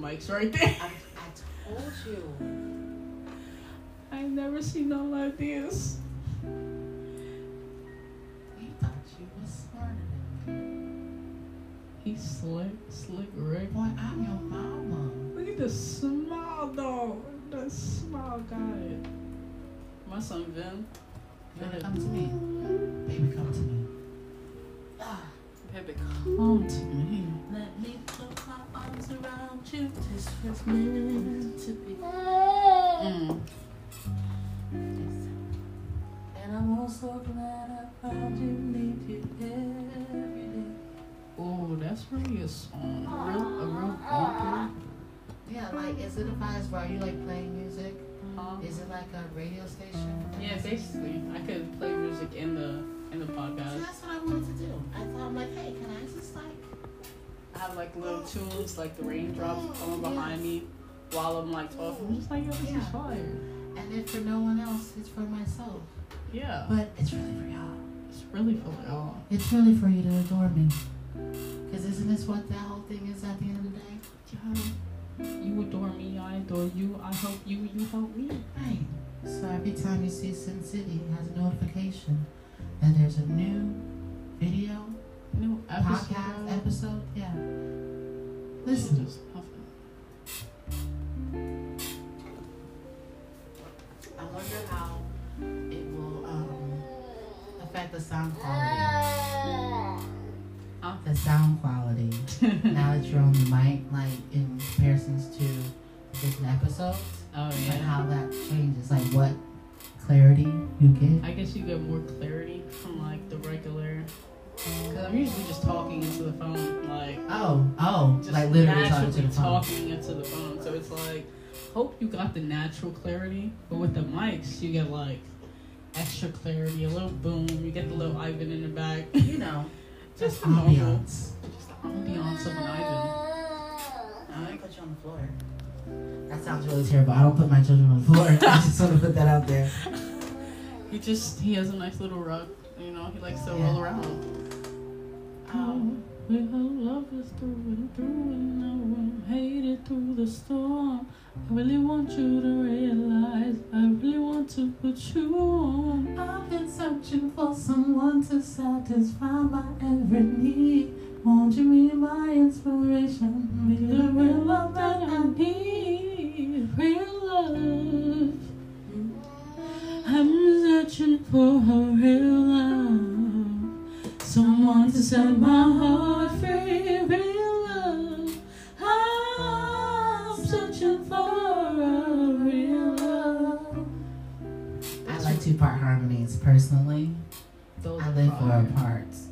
Speaker 1: mic's right there.
Speaker 2: I, I told you.
Speaker 1: I ain't never seen no like this.
Speaker 2: We thought you was smarter than
Speaker 1: He's slick, slick Rick.
Speaker 2: Boy, I'm your mama.
Speaker 1: Look at the smile, though. The smile guy. My son Vin.
Speaker 2: You come to me? Baby, come to me. Ah,
Speaker 1: Baby, come to me.
Speaker 2: let me put my arms around you. This was meant to be.
Speaker 1: Mm.
Speaker 2: And I'm also glad I found you, need you every day.
Speaker 1: Oh, that's really a song. A real, a real bumper.
Speaker 2: Yeah, like, is it a vibe where you like playing music?
Speaker 1: Huh?
Speaker 2: Is it like a radio station?
Speaker 1: Yeah, basically, I could play music in the in the podcast.
Speaker 2: So
Speaker 1: podcast.
Speaker 2: that's what I wanted to do. I thought, I'm like, hey, can I just like.
Speaker 1: I have like little tunes, like the raindrops coming behind me while I'm like talking. I'm just like, yo, this
Speaker 2: Yeah.
Speaker 1: is fire.
Speaker 2: And then for no one else, it's for myself.
Speaker 1: Yeah,
Speaker 2: But it's really for y'all.
Speaker 1: it's really for y'all.
Speaker 2: It's really for you to adore me. Because isn't this what that whole thing is at the end of the day?
Speaker 1: Yeah. You adore me, I adore you. I help you, you help me.
Speaker 2: Right. So every time you see Sin City, it has a notification that there's a new video,
Speaker 1: New episode.
Speaker 2: podcast episode. Yeah.
Speaker 1: This
Speaker 2: Listen. I wonder how it will um, affect the sound quality.
Speaker 1: Huh?
Speaker 2: The sound quality. now that you're on the mic, like in comparisons to different episodes,
Speaker 1: Oh
Speaker 2: like
Speaker 1: yeah.
Speaker 2: how that changes, like what clarity you get.
Speaker 1: I guess you get more clarity from like the regular. Cause I'm usually just talking into the phone, like
Speaker 2: Oh, oh,
Speaker 1: just
Speaker 2: like literally talking to
Speaker 1: naturally
Speaker 2: the phone.
Speaker 1: talking into the phone. So it's like, hope you got the natural clarity, but with the mics, you get like extra clarity, a little boom. You get the little Ivan in the back.
Speaker 2: You know,
Speaker 1: Just
Speaker 2: just
Speaker 1: normal.
Speaker 2: ambiance.
Speaker 1: Just the ambiance of an Ivan.
Speaker 2: I'm gonna put you on the floor. That sounds really terrible. I don't put my children on the floor. I just want to put that out there.
Speaker 1: He just he has a nice little rug. You know, he likes to
Speaker 2: Yeah.
Speaker 1: roll around.
Speaker 2: Um,
Speaker 1: have love is through and through, and I won't hate it through the storm. I really want you to realize, I really want to put you on.
Speaker 2: I've been searching for someone to satisfy my every need. Won't you be my inspiration? Be the real love that I need.
Speaker 1: need, real love. I'm searching for a real love, someone to set my heart free. Real love, I'm searching for a real love.
Speaker 2: I like two part harmonies personally.
Speaker 1: Those
Speaker 2: I live for parts.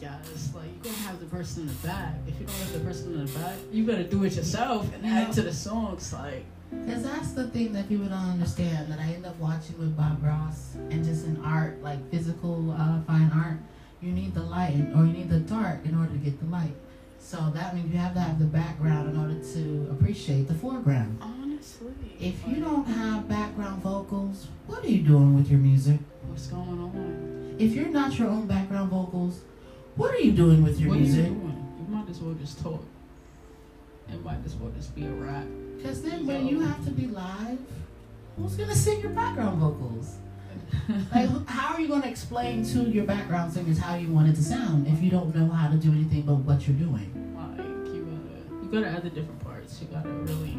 Speaker 1: Yeah, it's like you're gonna have the person in the back. If you don't have the person in the back, you better do it yourself and add to the songs. Like,
Speaker 2: Because that's the thing that people don't understand that I end up watching with Bob Ross and just in art, like physical uh, fine art, you need the light or you need the dark in order to get the light. So that means you have to have the background in order to appreciate the foreground.
Speaker 1: honestly,
Speaker 2: If you don't have background vocals, what are you doing with your music?
Speaker 1: what's going on?
Speaker 2: If you're not your own background vocals, what are you doing with your
Speaker 1: what
Speaker 2: music?
Speaker 1: are you doing? You might as well just talk. It might as well just be a rap.
Speaker 2: Because then when you have to be live, who's going to sing your background vocals? Like, how are you going to explain to your background singers how you want it to sound if you don't know how to do anything but what you're doing?
Speaker 1: Like you gotta, you gotta add the different parts. You gotta really.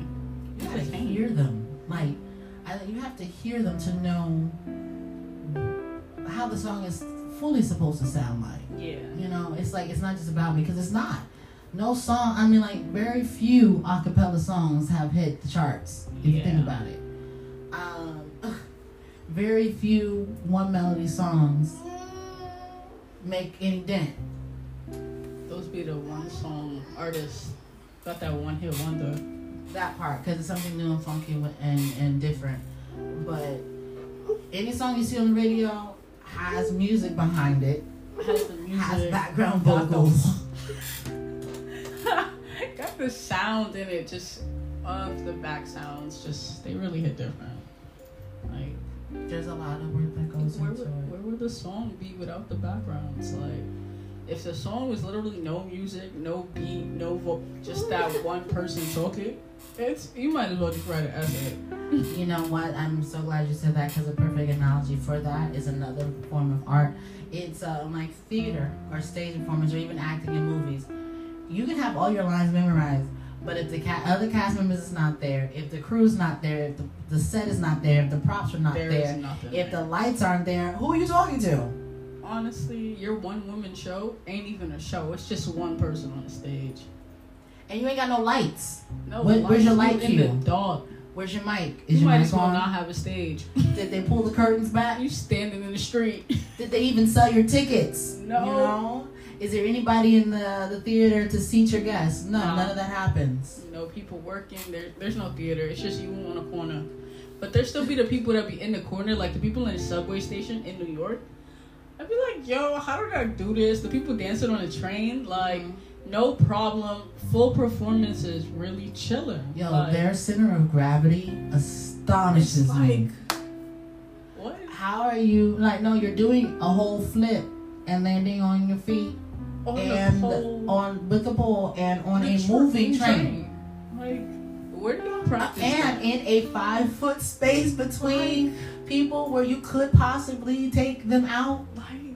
Speaker 2: You gotta
Speaker 1: entertain.
Speaker 2: hear them. Like, I, you have to hear them to know how the song is fully supposed to sound like.
Speaker 1: Yeah.
Speaker 2: You know, it's like it's not just about me because it's not. No song. I mean, like very few a cappella songs have hit the charts. If you think about it, um, very few one melody songs make any dent.
Speaker 1: Those be the one song artists got that one hit wonder.
Speaker 2: That part because it's something new and funky and and different. But any song you see on the radio has music behind it,
Speaker 1: Has the music.
Speaker 2: has background
Speaker 1: got the-
Speaker 2: vocals.
Speaker 1: got the sound in it, just of the back sounds, just they really hit different. Like
Speaker 2: There's a lot of work that goes
Speaker 1: where
Speaker 2: into
Speaker 1: would,
Speaker 2: it.
Speaker 1: where would the song be without the backgrounds? Like if the song was literally no music, no beat, no vo- just that one person talking, it's you might as well just write an essay.
Speaker 2: You know what? I'm so glad you said that because a perfect analogy for that is another form of art. It's uh, like theater or stage performance or even acting in movies. You can have all your lines memorized, but if the ca- other cast members is not there, if the crew's not there, if the, the set is not there, if the props are not
Speaker 1: There
Speaker 2: there, if
Speaker 1: there.
Speaker 2: the lights aren't there, who are you talking to?
Speaker 1: honestly, your one woman show ain't even a show. It's just one person on the stage.
Speaker 2: And you ain't got no lights.
Speaker 1: No,
Speaker 2: Where- where's your
Speaker 1: lights
Speaker 2: light cue?
Speaker 1: dark.
Speaker 2: Where's your mic? Is
Speaker 1: You
Speaker 2: your
Speaker 1: might
Speaker 2: mic
Speaker 1: as well
Speaker 2: on?
Speaker 1: not have a stage.
Speaker 2: Did they pull the curtains back?
Speaker 1: You standing in the street.
Speaker 2: Did they even sell your tickets?
Speaker 1: No.
Speaker 2: You know? Is there anybody in the, the theater to seat your guests? No,
Speaker 1: No.
Speaker 2: none of that happens.
Speaker 1: You know, people working. There, there's no theater. It's just you on a corner. But there still be the people that be in the corner, like the people in the subway station in New York. I'd be like, yo, how did I do this? The people dancing on the train, like, mm-hmm. no problem. Full performances, really chilling.
Speaker 2: Yo,
Speaker 1: like,
Speaker 2: their center of gravity astonishes
Speaker 1: It's
Speaker 2: me.
Speaker 1: what?
Speaker 2: How are you like? No, you're doing a whole flip and landing on your feet
Speaker 1: On
Speaker 2: and
Speaker 1: the pole,
Speaker 2: on with the pole and on a moving train.
Speaker 1: Like, where do you practice?
Speaker 2: Uh, and
Speaker 1: that?
Speaker 2: in a five foot space between people where you could possibly take them out.
Speaker 1: like,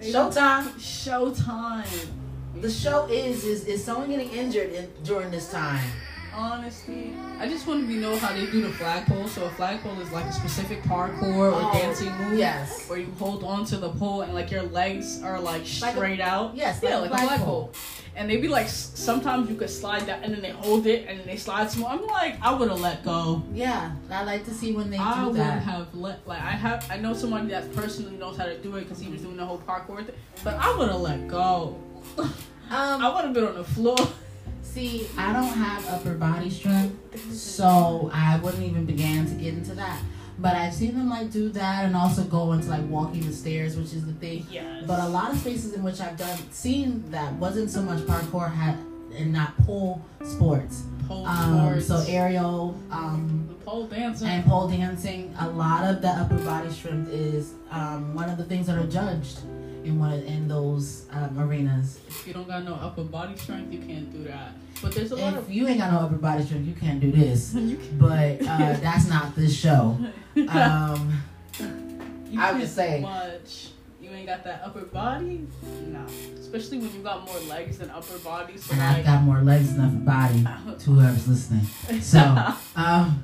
Speaker 2: Showtime.
Speaker 1: Showtime.
Speaker 2: The show is is is someone getting injured in, during this time?
Speaker 1: Honestly, I just want to know how they do the flagpole. So a flagpole is like a specific parkour or
Speaker 2: Oh,
Speaker 1: dancing move.
Speaker 2: Yes.
Speaker 1: Where you hold on to the pole and like your legs are like
Speaker 2: Like a-
Speaker 1: straight out.
Speaker 2: Yes.
Speaker 1: Yeah,
Speaker 2: like
Speaker 1: like
Speaker 2: a flagpole.
Speaker 1: And they be like, sometimes you could slide down and then they hold it and then they slide some more. I'm like, I would have let go.
Speaker 2: Yeah, I like to see when they
Speaker 1: I
Speaker 2: do
Speaker 1: would have let like I have I know somebody that personally knows how to do it because he was doing the whole parkour thing, but I would have let go.
Speaker 2: Um,
Speaker 1: I would have been on the floor.
Speaker 2: See, I don't have upper body strength, so I wouldn't even begin to get into that. But I've seen them like do that and also go into like walking the stairs, which is the thing.
Speaker 1: Yes.
Speaker 2: But a lot of spaces in which I've done seen that wasn't so much parkour had and not pole sports.
Speaker 1: pole
Speaker 2: Um,
Speaker 1: sports,
Speaker 2: so aerial um,
Speaker 1: pole dancing.
Speaker 2: and pole dancing. A lot of the upper body strength is um, one of the things that are judged in one in those um, arenas.
Speaker 1: If you don't got no upper body strength, you can't do that. But there's a lot
Speaker 2: If
Speaker 1: of
Speaker 2: you ain't got no upper body strength, you can't do this.
Speaker 1: can,
Speaker 2: but uh, that's not this show. Um,
Speaker 1: you
Speaker 2: I would say-
Speaker 1: much. You ain't got that upper body, no. Especially when you got more legs than upper body. So
Speaker 2: and I've got more legs than upper body to whoever's listening. So, um,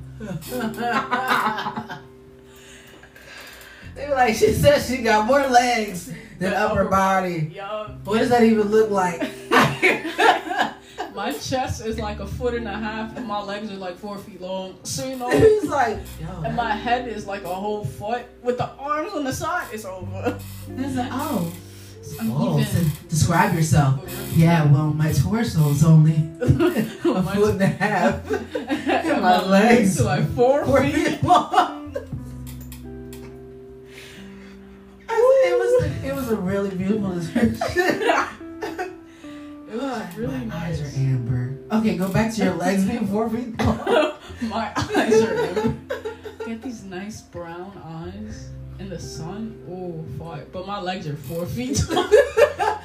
Speaker 2: They were like, she said she got more legs than upper body.
Speaker 1: Yo,
Speaker 2: What does that even look like?
Speaker 1: my chest is like a foot and a half, and my legs are like four feet long. So you know,
Speaker 2: He's like,
Speaker 1: and my head is like a whole foot with the arms on the side. It's over.
Speaker 2: He's like, oh. Oh, so describe yourself. Oh, yeah, well, my torso is only a foot and a half.
Speaker 1: and
Speaker 2: my legs
Speaker 1: are like four
Speaker 2: Four
Speaker 1: feet
Speaker 2: long. It was it was a really beautiful description.
Speaker 1: It was really
Speaker 2: my eyes
Speaker 1: nice.
Speaker 2: are amber. Okay, go back to your legs being four feet long.
Speaker 1: My eyes are amber. Get these nice brown eyes in the sun. Oh, fuck. But my legs are four feet tall.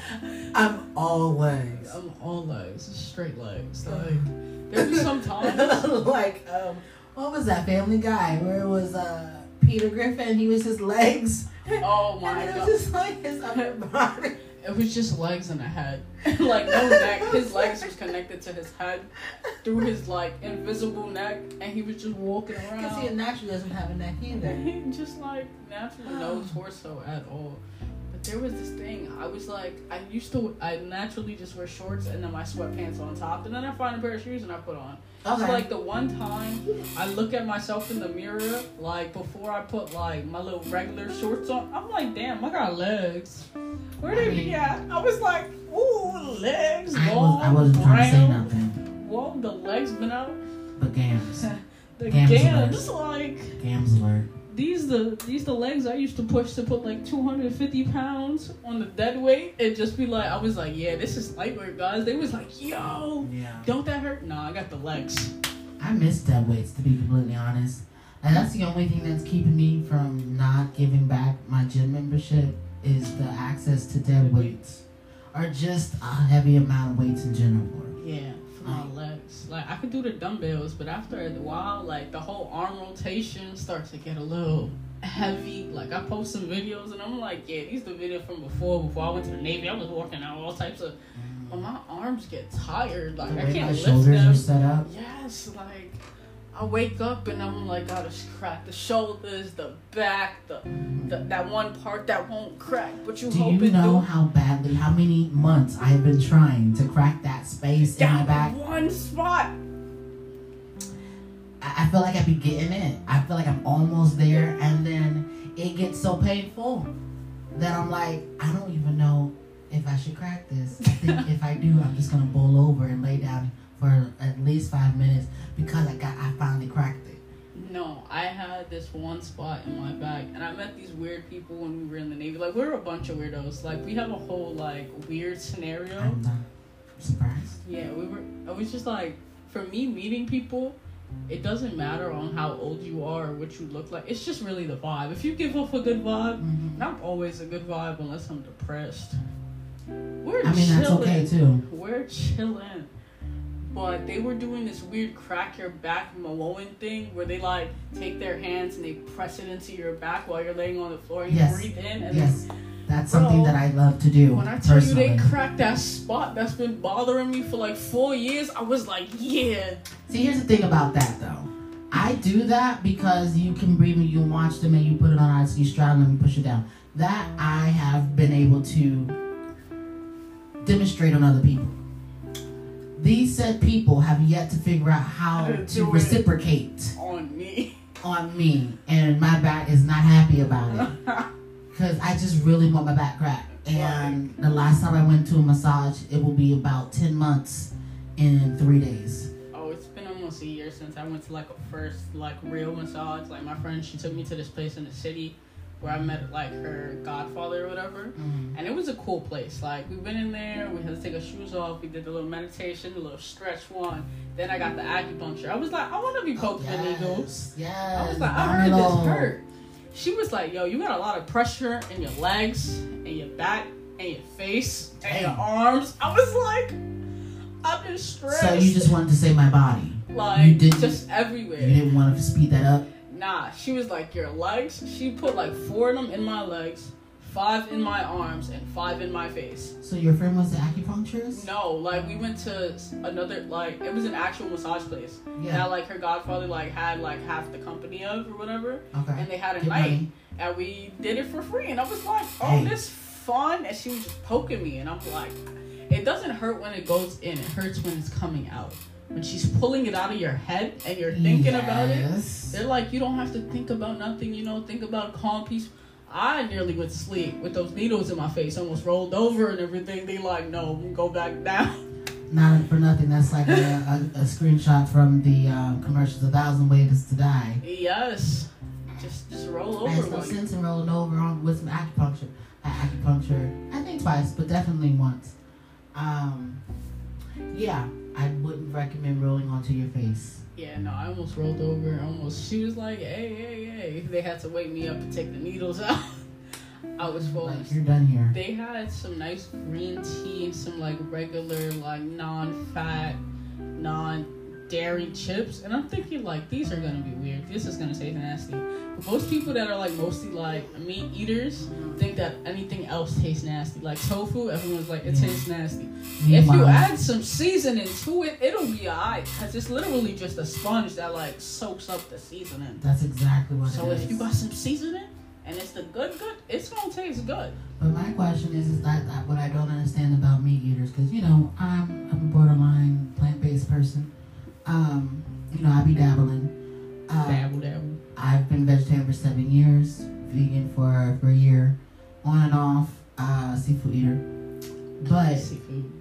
Speaker 2: I'm all legs.
Speaker 1: I'm all legs, straight legs. Like there be some times.
Speaker 2: like um, what was that Family Guy where it was uh Peter Griffin? He was his legs.
Speaker 1: Oh my
Speaker 2: and it was
Speaker 1: god,
Speaker 2: just like his upper body.
Speaker 1: it was just legs and a head, like no neck. His legs was connected to his head through his like invisible neck, and he was just walking around.
Speaker 2: Because he naturally doesn't have a neck either.
Speaker 1: He just like naturally no torso at all. There was this thing. I was like, I used to, I naturally just wear shorts and then my sweatpants on top, and then I find a pair of shoes and I put on.
Speaker 2: Okay.
Speaker 1: So like the one time I look at myself in the mirror, like before I put like my little regular shorts on, I'm like, damn, I got legs. Where did they be at? I was like, ooh, legs,
Speaker 2: I,
Speaker 1: long,
Speaker 2: was, I wasn't trying to say
Speaker 1: brown.
Speaker 2: nothing,
Speaker 1: Whoa, the legs been out.
Speaker 2: but gams.
Speaker 1: The
Speaker 2: Gams
Speaker 1: gams, like
Speaker 2: Gams alert.
Speaker 1: These the these the legs I used to push to put like 250 pounds on the dead weight and just be like, I was like, yeah, this is light lightweight, guys. They was like, yo,
Speaker 2: Yeah.
Speaker 1: don't that hurt? Nah, I got the legs.
Speaker 2: I miss dead weights to be completely honest. And that's the only thing that's keeping me from not giving back my gym membership is the access to dead weights. Or just a heavy amount of weights in general.
Speaker 1: Yeah, my mm. legs. Like I could do the dumbbells, but after a while, like the whole arm rotation starts to get a little heavy. Like I post some videos and I'm like, yeah, these the video from before. Before I went to the Navy, I was working out all types of. But my arms get tired. Like
Speaker 2: The
Speaker 1: I can't
Speaker 2: my
Speaker 1: lift
Speaker 2: shoulders
Speaker 1: them.
Speaker 2: are set up.
Speaker 1: Yes, like I wake up and I'm like, gotta crack the shoulders, the back, the, the that one part that won't crack, but you
Speaker 2: Do
Speaker 1: hope
Speaker 2: you know
Speaker 1: do.
Speaker 2: how badly, how many months I have been trying to crack that space in my
Speaker 1: That
Speaker 2: back?
Speaker 1: one spot.
Speaker 2: I, I feel like I be getting it. I feel like I'm almost there, and then it gets so painful that I'm like, I don't even know if I should crack this. I think if I do, I'm just gonna bowl over and lay down for at least five minutes because I got, I finally cracked it.
Speaker 1: No, I had this one spot in my back, and I met these weird people when we were in the Navy. Like, we're a bunch of weirdos. Like, we have a whole, like, weird scenario.
Speaker 2: I'm not surprised.
Speaker 1: Yeah, we were. It was just like, for me, meeting people, it doesn't matter on how old you are or what you look like. It's just really the vibe. If you give off a good vibe,
Speaker 2: Mhm.
Speaker 1: and I'm always a good vibe unless I'm depressed. We're
Speaker 2: I mean, that's okay too.
Speaker 1: We're chilling. But they were doing this weird crack your back Moan thing where they like take their hands and they press it into your back while you're laying on the floor and
Speaker 2: Yes.
Speaker 1: you breathe in and
Speaker 2: Yes, that's something
Speaker 1: Bro,
Speaker 2: that I love to do.
Speaker 1: when I tell
Speaker 2: personally.
Speaker 1: you they cracked that spot that's been bothering me for like four years, I was like, yeah.
Speaker 2: See, here's the thing about that though. I do that because you can breathe and you watch them and you put it on ice, you straddle them and push it down. That I have been able to demonstrate on other people. These said people have yet to figure out how
Speaker 1: How to
Speaker 2: to
Speaker 1: do it.
Speaker 2: reciprocate
Speaker 1: On me.
Speaker 2: on me, and my back is not happy about it because I just really want my back cracked. And the last time I went to a massage, it will be about ten months in three days.
Speaker 1: oh, it's been almost a year since I went to like a first like real massage. Like my friend, she took me to this place in the city where I met like her godfather or whatever. Mm-hmm. And it was a cool place. Like we went in there, we had to take our shoes off, we did a little meditation, a little stretch one. Then I got the acupuncture. I was like, I want to be poked needle.
Speaker 2: Yes, yes.
Speaker 1: I was like, I heard this hurt. She was like, Yo, you got a lot of pressure in your legs, and your back, and your face, and your arms. I was like, I've been stressed.
Speaker 2: So you just wanted to say my body.
Speaker 1: like
Speaker 2: you didn't-
Speaker 1: just everywhere.
Speaker 2: You didn't want to speed that up.
Speaker 1: Nah, she was like, Your legs. She put like four of them in my legs, five in my arms, and five in my face.
Speaker 2: So your friend was the acupuncturist?
Speaker 1: No, like we went to another like it was an actual massage place
Speaker 2: Yeah.
Speaker 1: that like her godfather like had like half the company of or whatever,
Speaker 2: Okay.
Speaker 1: and they had a
Speaker 2: Get
Speaker 1: night,
Speaker 2: money.
Speaker 1: and we did it for free. And I was like, oh,
Speaker 2: Hey.
Speaker 1: this fun. And she was just poking me, and I'm like, it doesn't hurt when it goes in. It hurts when it's coming out. When she's pulling it out of your head and you're thinking about it. They're like, you don't have to think about nothing, you know, think about calm peace. I nearly went to sleep with those needles in my face, almost rolled over and everything. They like, no, go back down.
Speaker 2: Not for nothing. That's like a, a, a screenshot from the um, commercials. A thousand ways to die.
Speaker 1: Yes. Just just roll over
Speaker 2: There's no sense in rolling over on with some acupuncture. Uh, acupuncture. I think twice, but definitely once. Um, yeah, I wouldn't recommend rolling onto your face.
Speaker 1: Yeah, no, I almost rolled over. Almost. She was like, hey, hey, hey. They had to wake me up to take the needles out. I was falling
Speaker 2: Like you're done here.
Speaker 1: They had some nice green tea and some like regular, like non-fat, non-dairy chips, and I'm thinking like these are gonna be weird. This is gonna taste nasty. Most people that are like mostly like meat eaters think that anything else tastes nasty. Like tofu, everyone's like it
Speaker 2: Yeah.
Speaker 1: tastes nasty. If you add some seasoning to it, it'll be alright. Cause it's literally just a sponge that like soaks up the seasoning.
Speaker 2: that's exactly what
Speaker 1: So
Speaker 2: it is.
Speaker 1: if you got some seasoning and it's the good good, it's gonna taste good.
Speaker 2: But my question is, is that, that what I don't understand about meat eaters? Because you know, I'm, I'm a borderline plant-based person. Um, you know, I be dabbling. Uh,
Speaker 1: Dabble dabble.
Speaker 2: I've been vegetarian for seven years, vegan for for a year, on and off, uh, seafood eater. But
Speaker 1: seafood.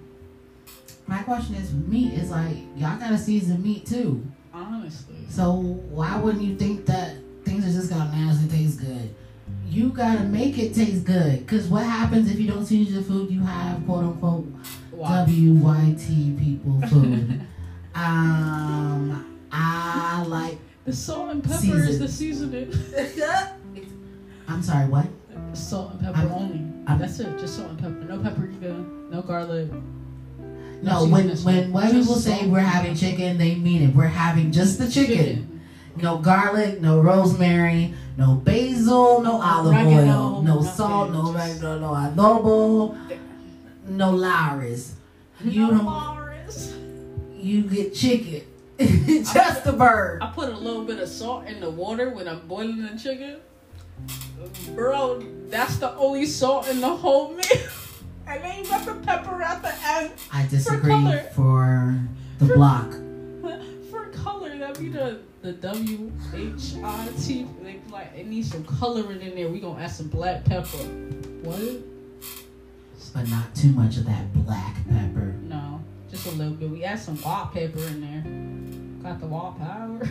Speaker 2: my question is, meat is like y'all gotta season meat too.
Speaker 1: Honestly.
Speaker 2: So why wouldn't you think that things are just gonna naturally taste good? You gotta make it taste good. Cause what happens if you don't season your food? You have quote unquote WYT people food. um, I like.
Speaker 1: The salt and pepper is the seasoning.
Speaker 2: I'm sorry. What?
Speaker 1: salt and pepper
Speaker 2: I'm-
Speaker 1: only.
Speaker 2: I'm-
Speaker 1: That's it. Just salt and pepper. No paprika. No garlic.
Speaker 2: No, when when when
Speaker 1: Just
Speaker 2: people say we're having chicken, they mean it. We're having just the chicken. No garlic, no rosemary, no basil, no olive
Speaker 1: Oregano,
Speaker 2: oil, no salt, no oregano, no adobo, no Lawry's. You
Speaker 1: no. Morris.
Speaker 2: You get chicken, just a bird.
Speaker 1: I put a little bit of salt in the water when I'm boiling the chicken. Bro, that's the only salt in the whole meal. And then you got the pepper at the end.
Speaker 2: I disagree
Speaker 1: color.
Speaker 2: for the
Speaker 1: For-
Speaker 2: block.
Speaker 1: For color, that'd be the the W H I T. They like it needs some coloring in there. We gonna add some black pepper. What?
Speaker 2: But not too much of that black pepper.
Speaker 1: No, just a little bit. We add some white pepper in there. Got the white power.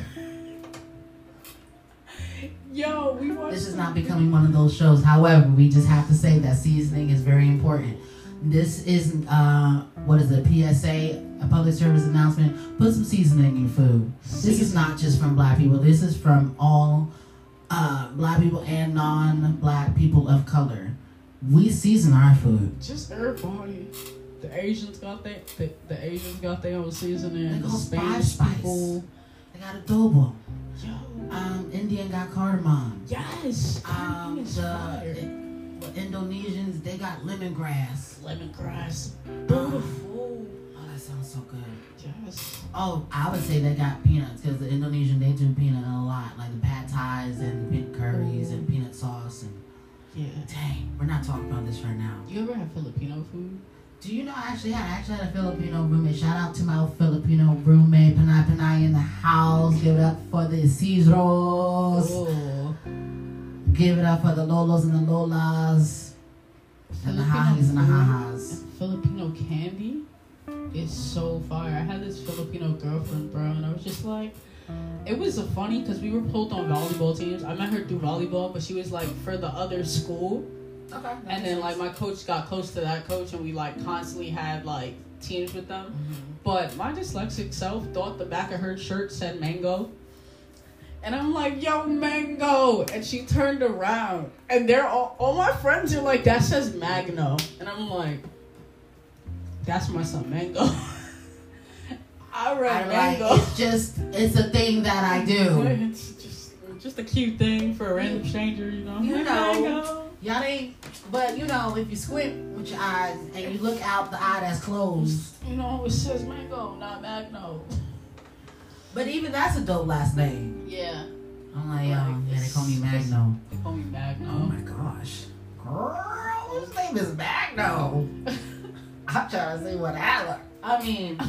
Speaker 1: Yo, we watched.
Speaker 2: This is not becoming one of those shows. However, we just have to say that seasoning is very important. This isn't uh what is it, PSA, a public service announcement. Put some seasoning in your food. This is not just from black people. This is from all uh black people and non-black people of color. We season our food.
Speaker 1: Just everybody. The Asians got their the, the Asians got their own seasoning.
Speaker 2: They
Speaker 1: The Spanish
Speaker 2: spice.
Speaker 1: people.
Speaker 2: They got adobo.
Speaker 1: Yo,
Speaker 2: Um, Indian got cardamom.
Speaker 1: yes.
Speaker 2: Um, the,
Speaker 1: fire.
Speaker 2: the Indonesians they got lemongrass.
Speaker 1: lemongrass. Beautiful.
Speaker 2: Oh, that sounds so good.
Speaker 1: Yes.
Speaker 2: Oh, I would say they got peanuts because the Indonesian they do peanut a lot, like the pad thais and peanut curries and peanut sauce and.
Speaker 1: Yeah.
Speaker 2: Dang, we're not talking about this right now.
Speaker 1: You ever had Filipino food?
Speaker 2: Do you know I actually had I actually had a Filipino roommate. Shout out to my Filipino roommate, Panay Panay in the house. Give it up for the.
Speaker 1: Oh.
Speaker 2: Give it up for the Lolos and the Lolas. And the hahis and the ha-has.
Speaker 1: Filipino candy is so fire. I had this Filipino girlfriend, bro, and I was just like, it was funny because we were pulled on volleyball teams. I met her through volleyball, but she was like for the other school.
Speaker 2: Okay.
Speaker 1: And then like my coach got close to that coach, and we like constantly had like teams with them. Mm-hmm. But my dyslexic self thought the back of her shirt said mango. And I'm like, yo, mango. And she turned around. And they're all, all my friends are like, that says magno. And I'm like, that's my son, mango. I read
Speaker 2: I like
Speaker 1: mango.
Speaker 2: it's just it's a thing that I do.
Speaker 1: It's just, just a cute thing for a random stranger, you know?
Speaker 2: You
Speaker 1: Hey,
Speaker 2: know.
Speaker 1: mango.
Speaker 2: Y'all ain't but you know, if you squint with your eyes and you look out the eye that's closed.
Speaker 1: You know, it says mango, not magno.
Speaker 2: But even that's a dope last name.
Speaker 1: Yeah.
Speaker 2: I'm like, yo, yeah, they call me Magno.
Speaker 1: They call me Magno.
Speaker 2: Oh my gosh. Girl, whose name is Magno? I'm trying to see what that look. I mean,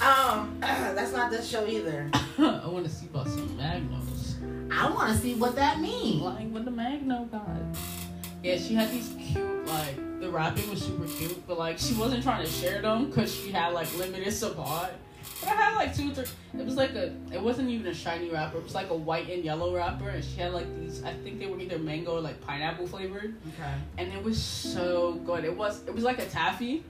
Speaker 2: um, that's not this show either.
Speaker 1: I want to see about some Magnos.
Speaker 2: I want to see what that means.
Speaker 1: Like what the Magno got. Yeah, she had these cute like the wrapping was super cute, but like she wasn't trying to share them because she had like limited supply. But I had like two, three. It was like a. It wasn't even a shiny wrapper. It was like a white and yellow wrapper, and she had like these. I think they were either mango or like pineapple flavored,
Speaker 2: Okay.
Speaker 1: and it was so good. It was. It was like a taffy,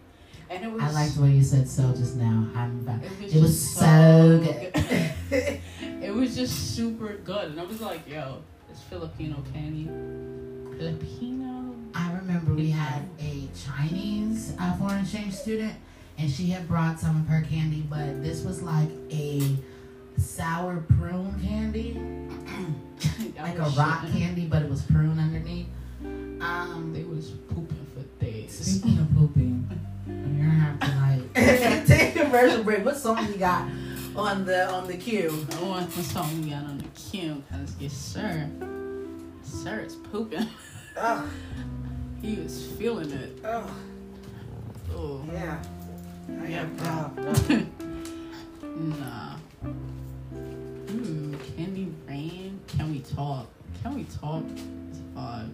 Speaker 1: and it was.
Speaker 2: I liked the way you said so just now. I'm back.
Speaker 1: It was,
Speaker 2: It was
Speaker 1: just
Speaker 2: so good.
Speaker 1: it was just super good, and I was like, "Yo, it's Filipino candy." Filipino.
Speaker 2: I remember we had a Chinese uh, foreign exchange student, and she had brought some of her candy, but this was like a sour prune candy, like a rock
Speaker 1: shitting.
Speaker 2: candy, but it was prune underneath. Um,
Speaker 1: They was pooping for days.
Speaker 2: speaking of pooping, you're gonna have to like take a commercial break. What song you got on the on the queue?
Speaker 1: I want the song we got on the queue because yes, sir, sir, it's pooping.
Speaker 2: Oh,
Speaker 1: he was feeling it.
Speaker 2: oh,
Speaker 1: Oh,
Speaker 2: yeah. I
Speaker 1: Yeah,
Speaker 2: am
Speaker 1: nah. Ooh, Candy Rain. Can we talk? Can we talk? It's vibe.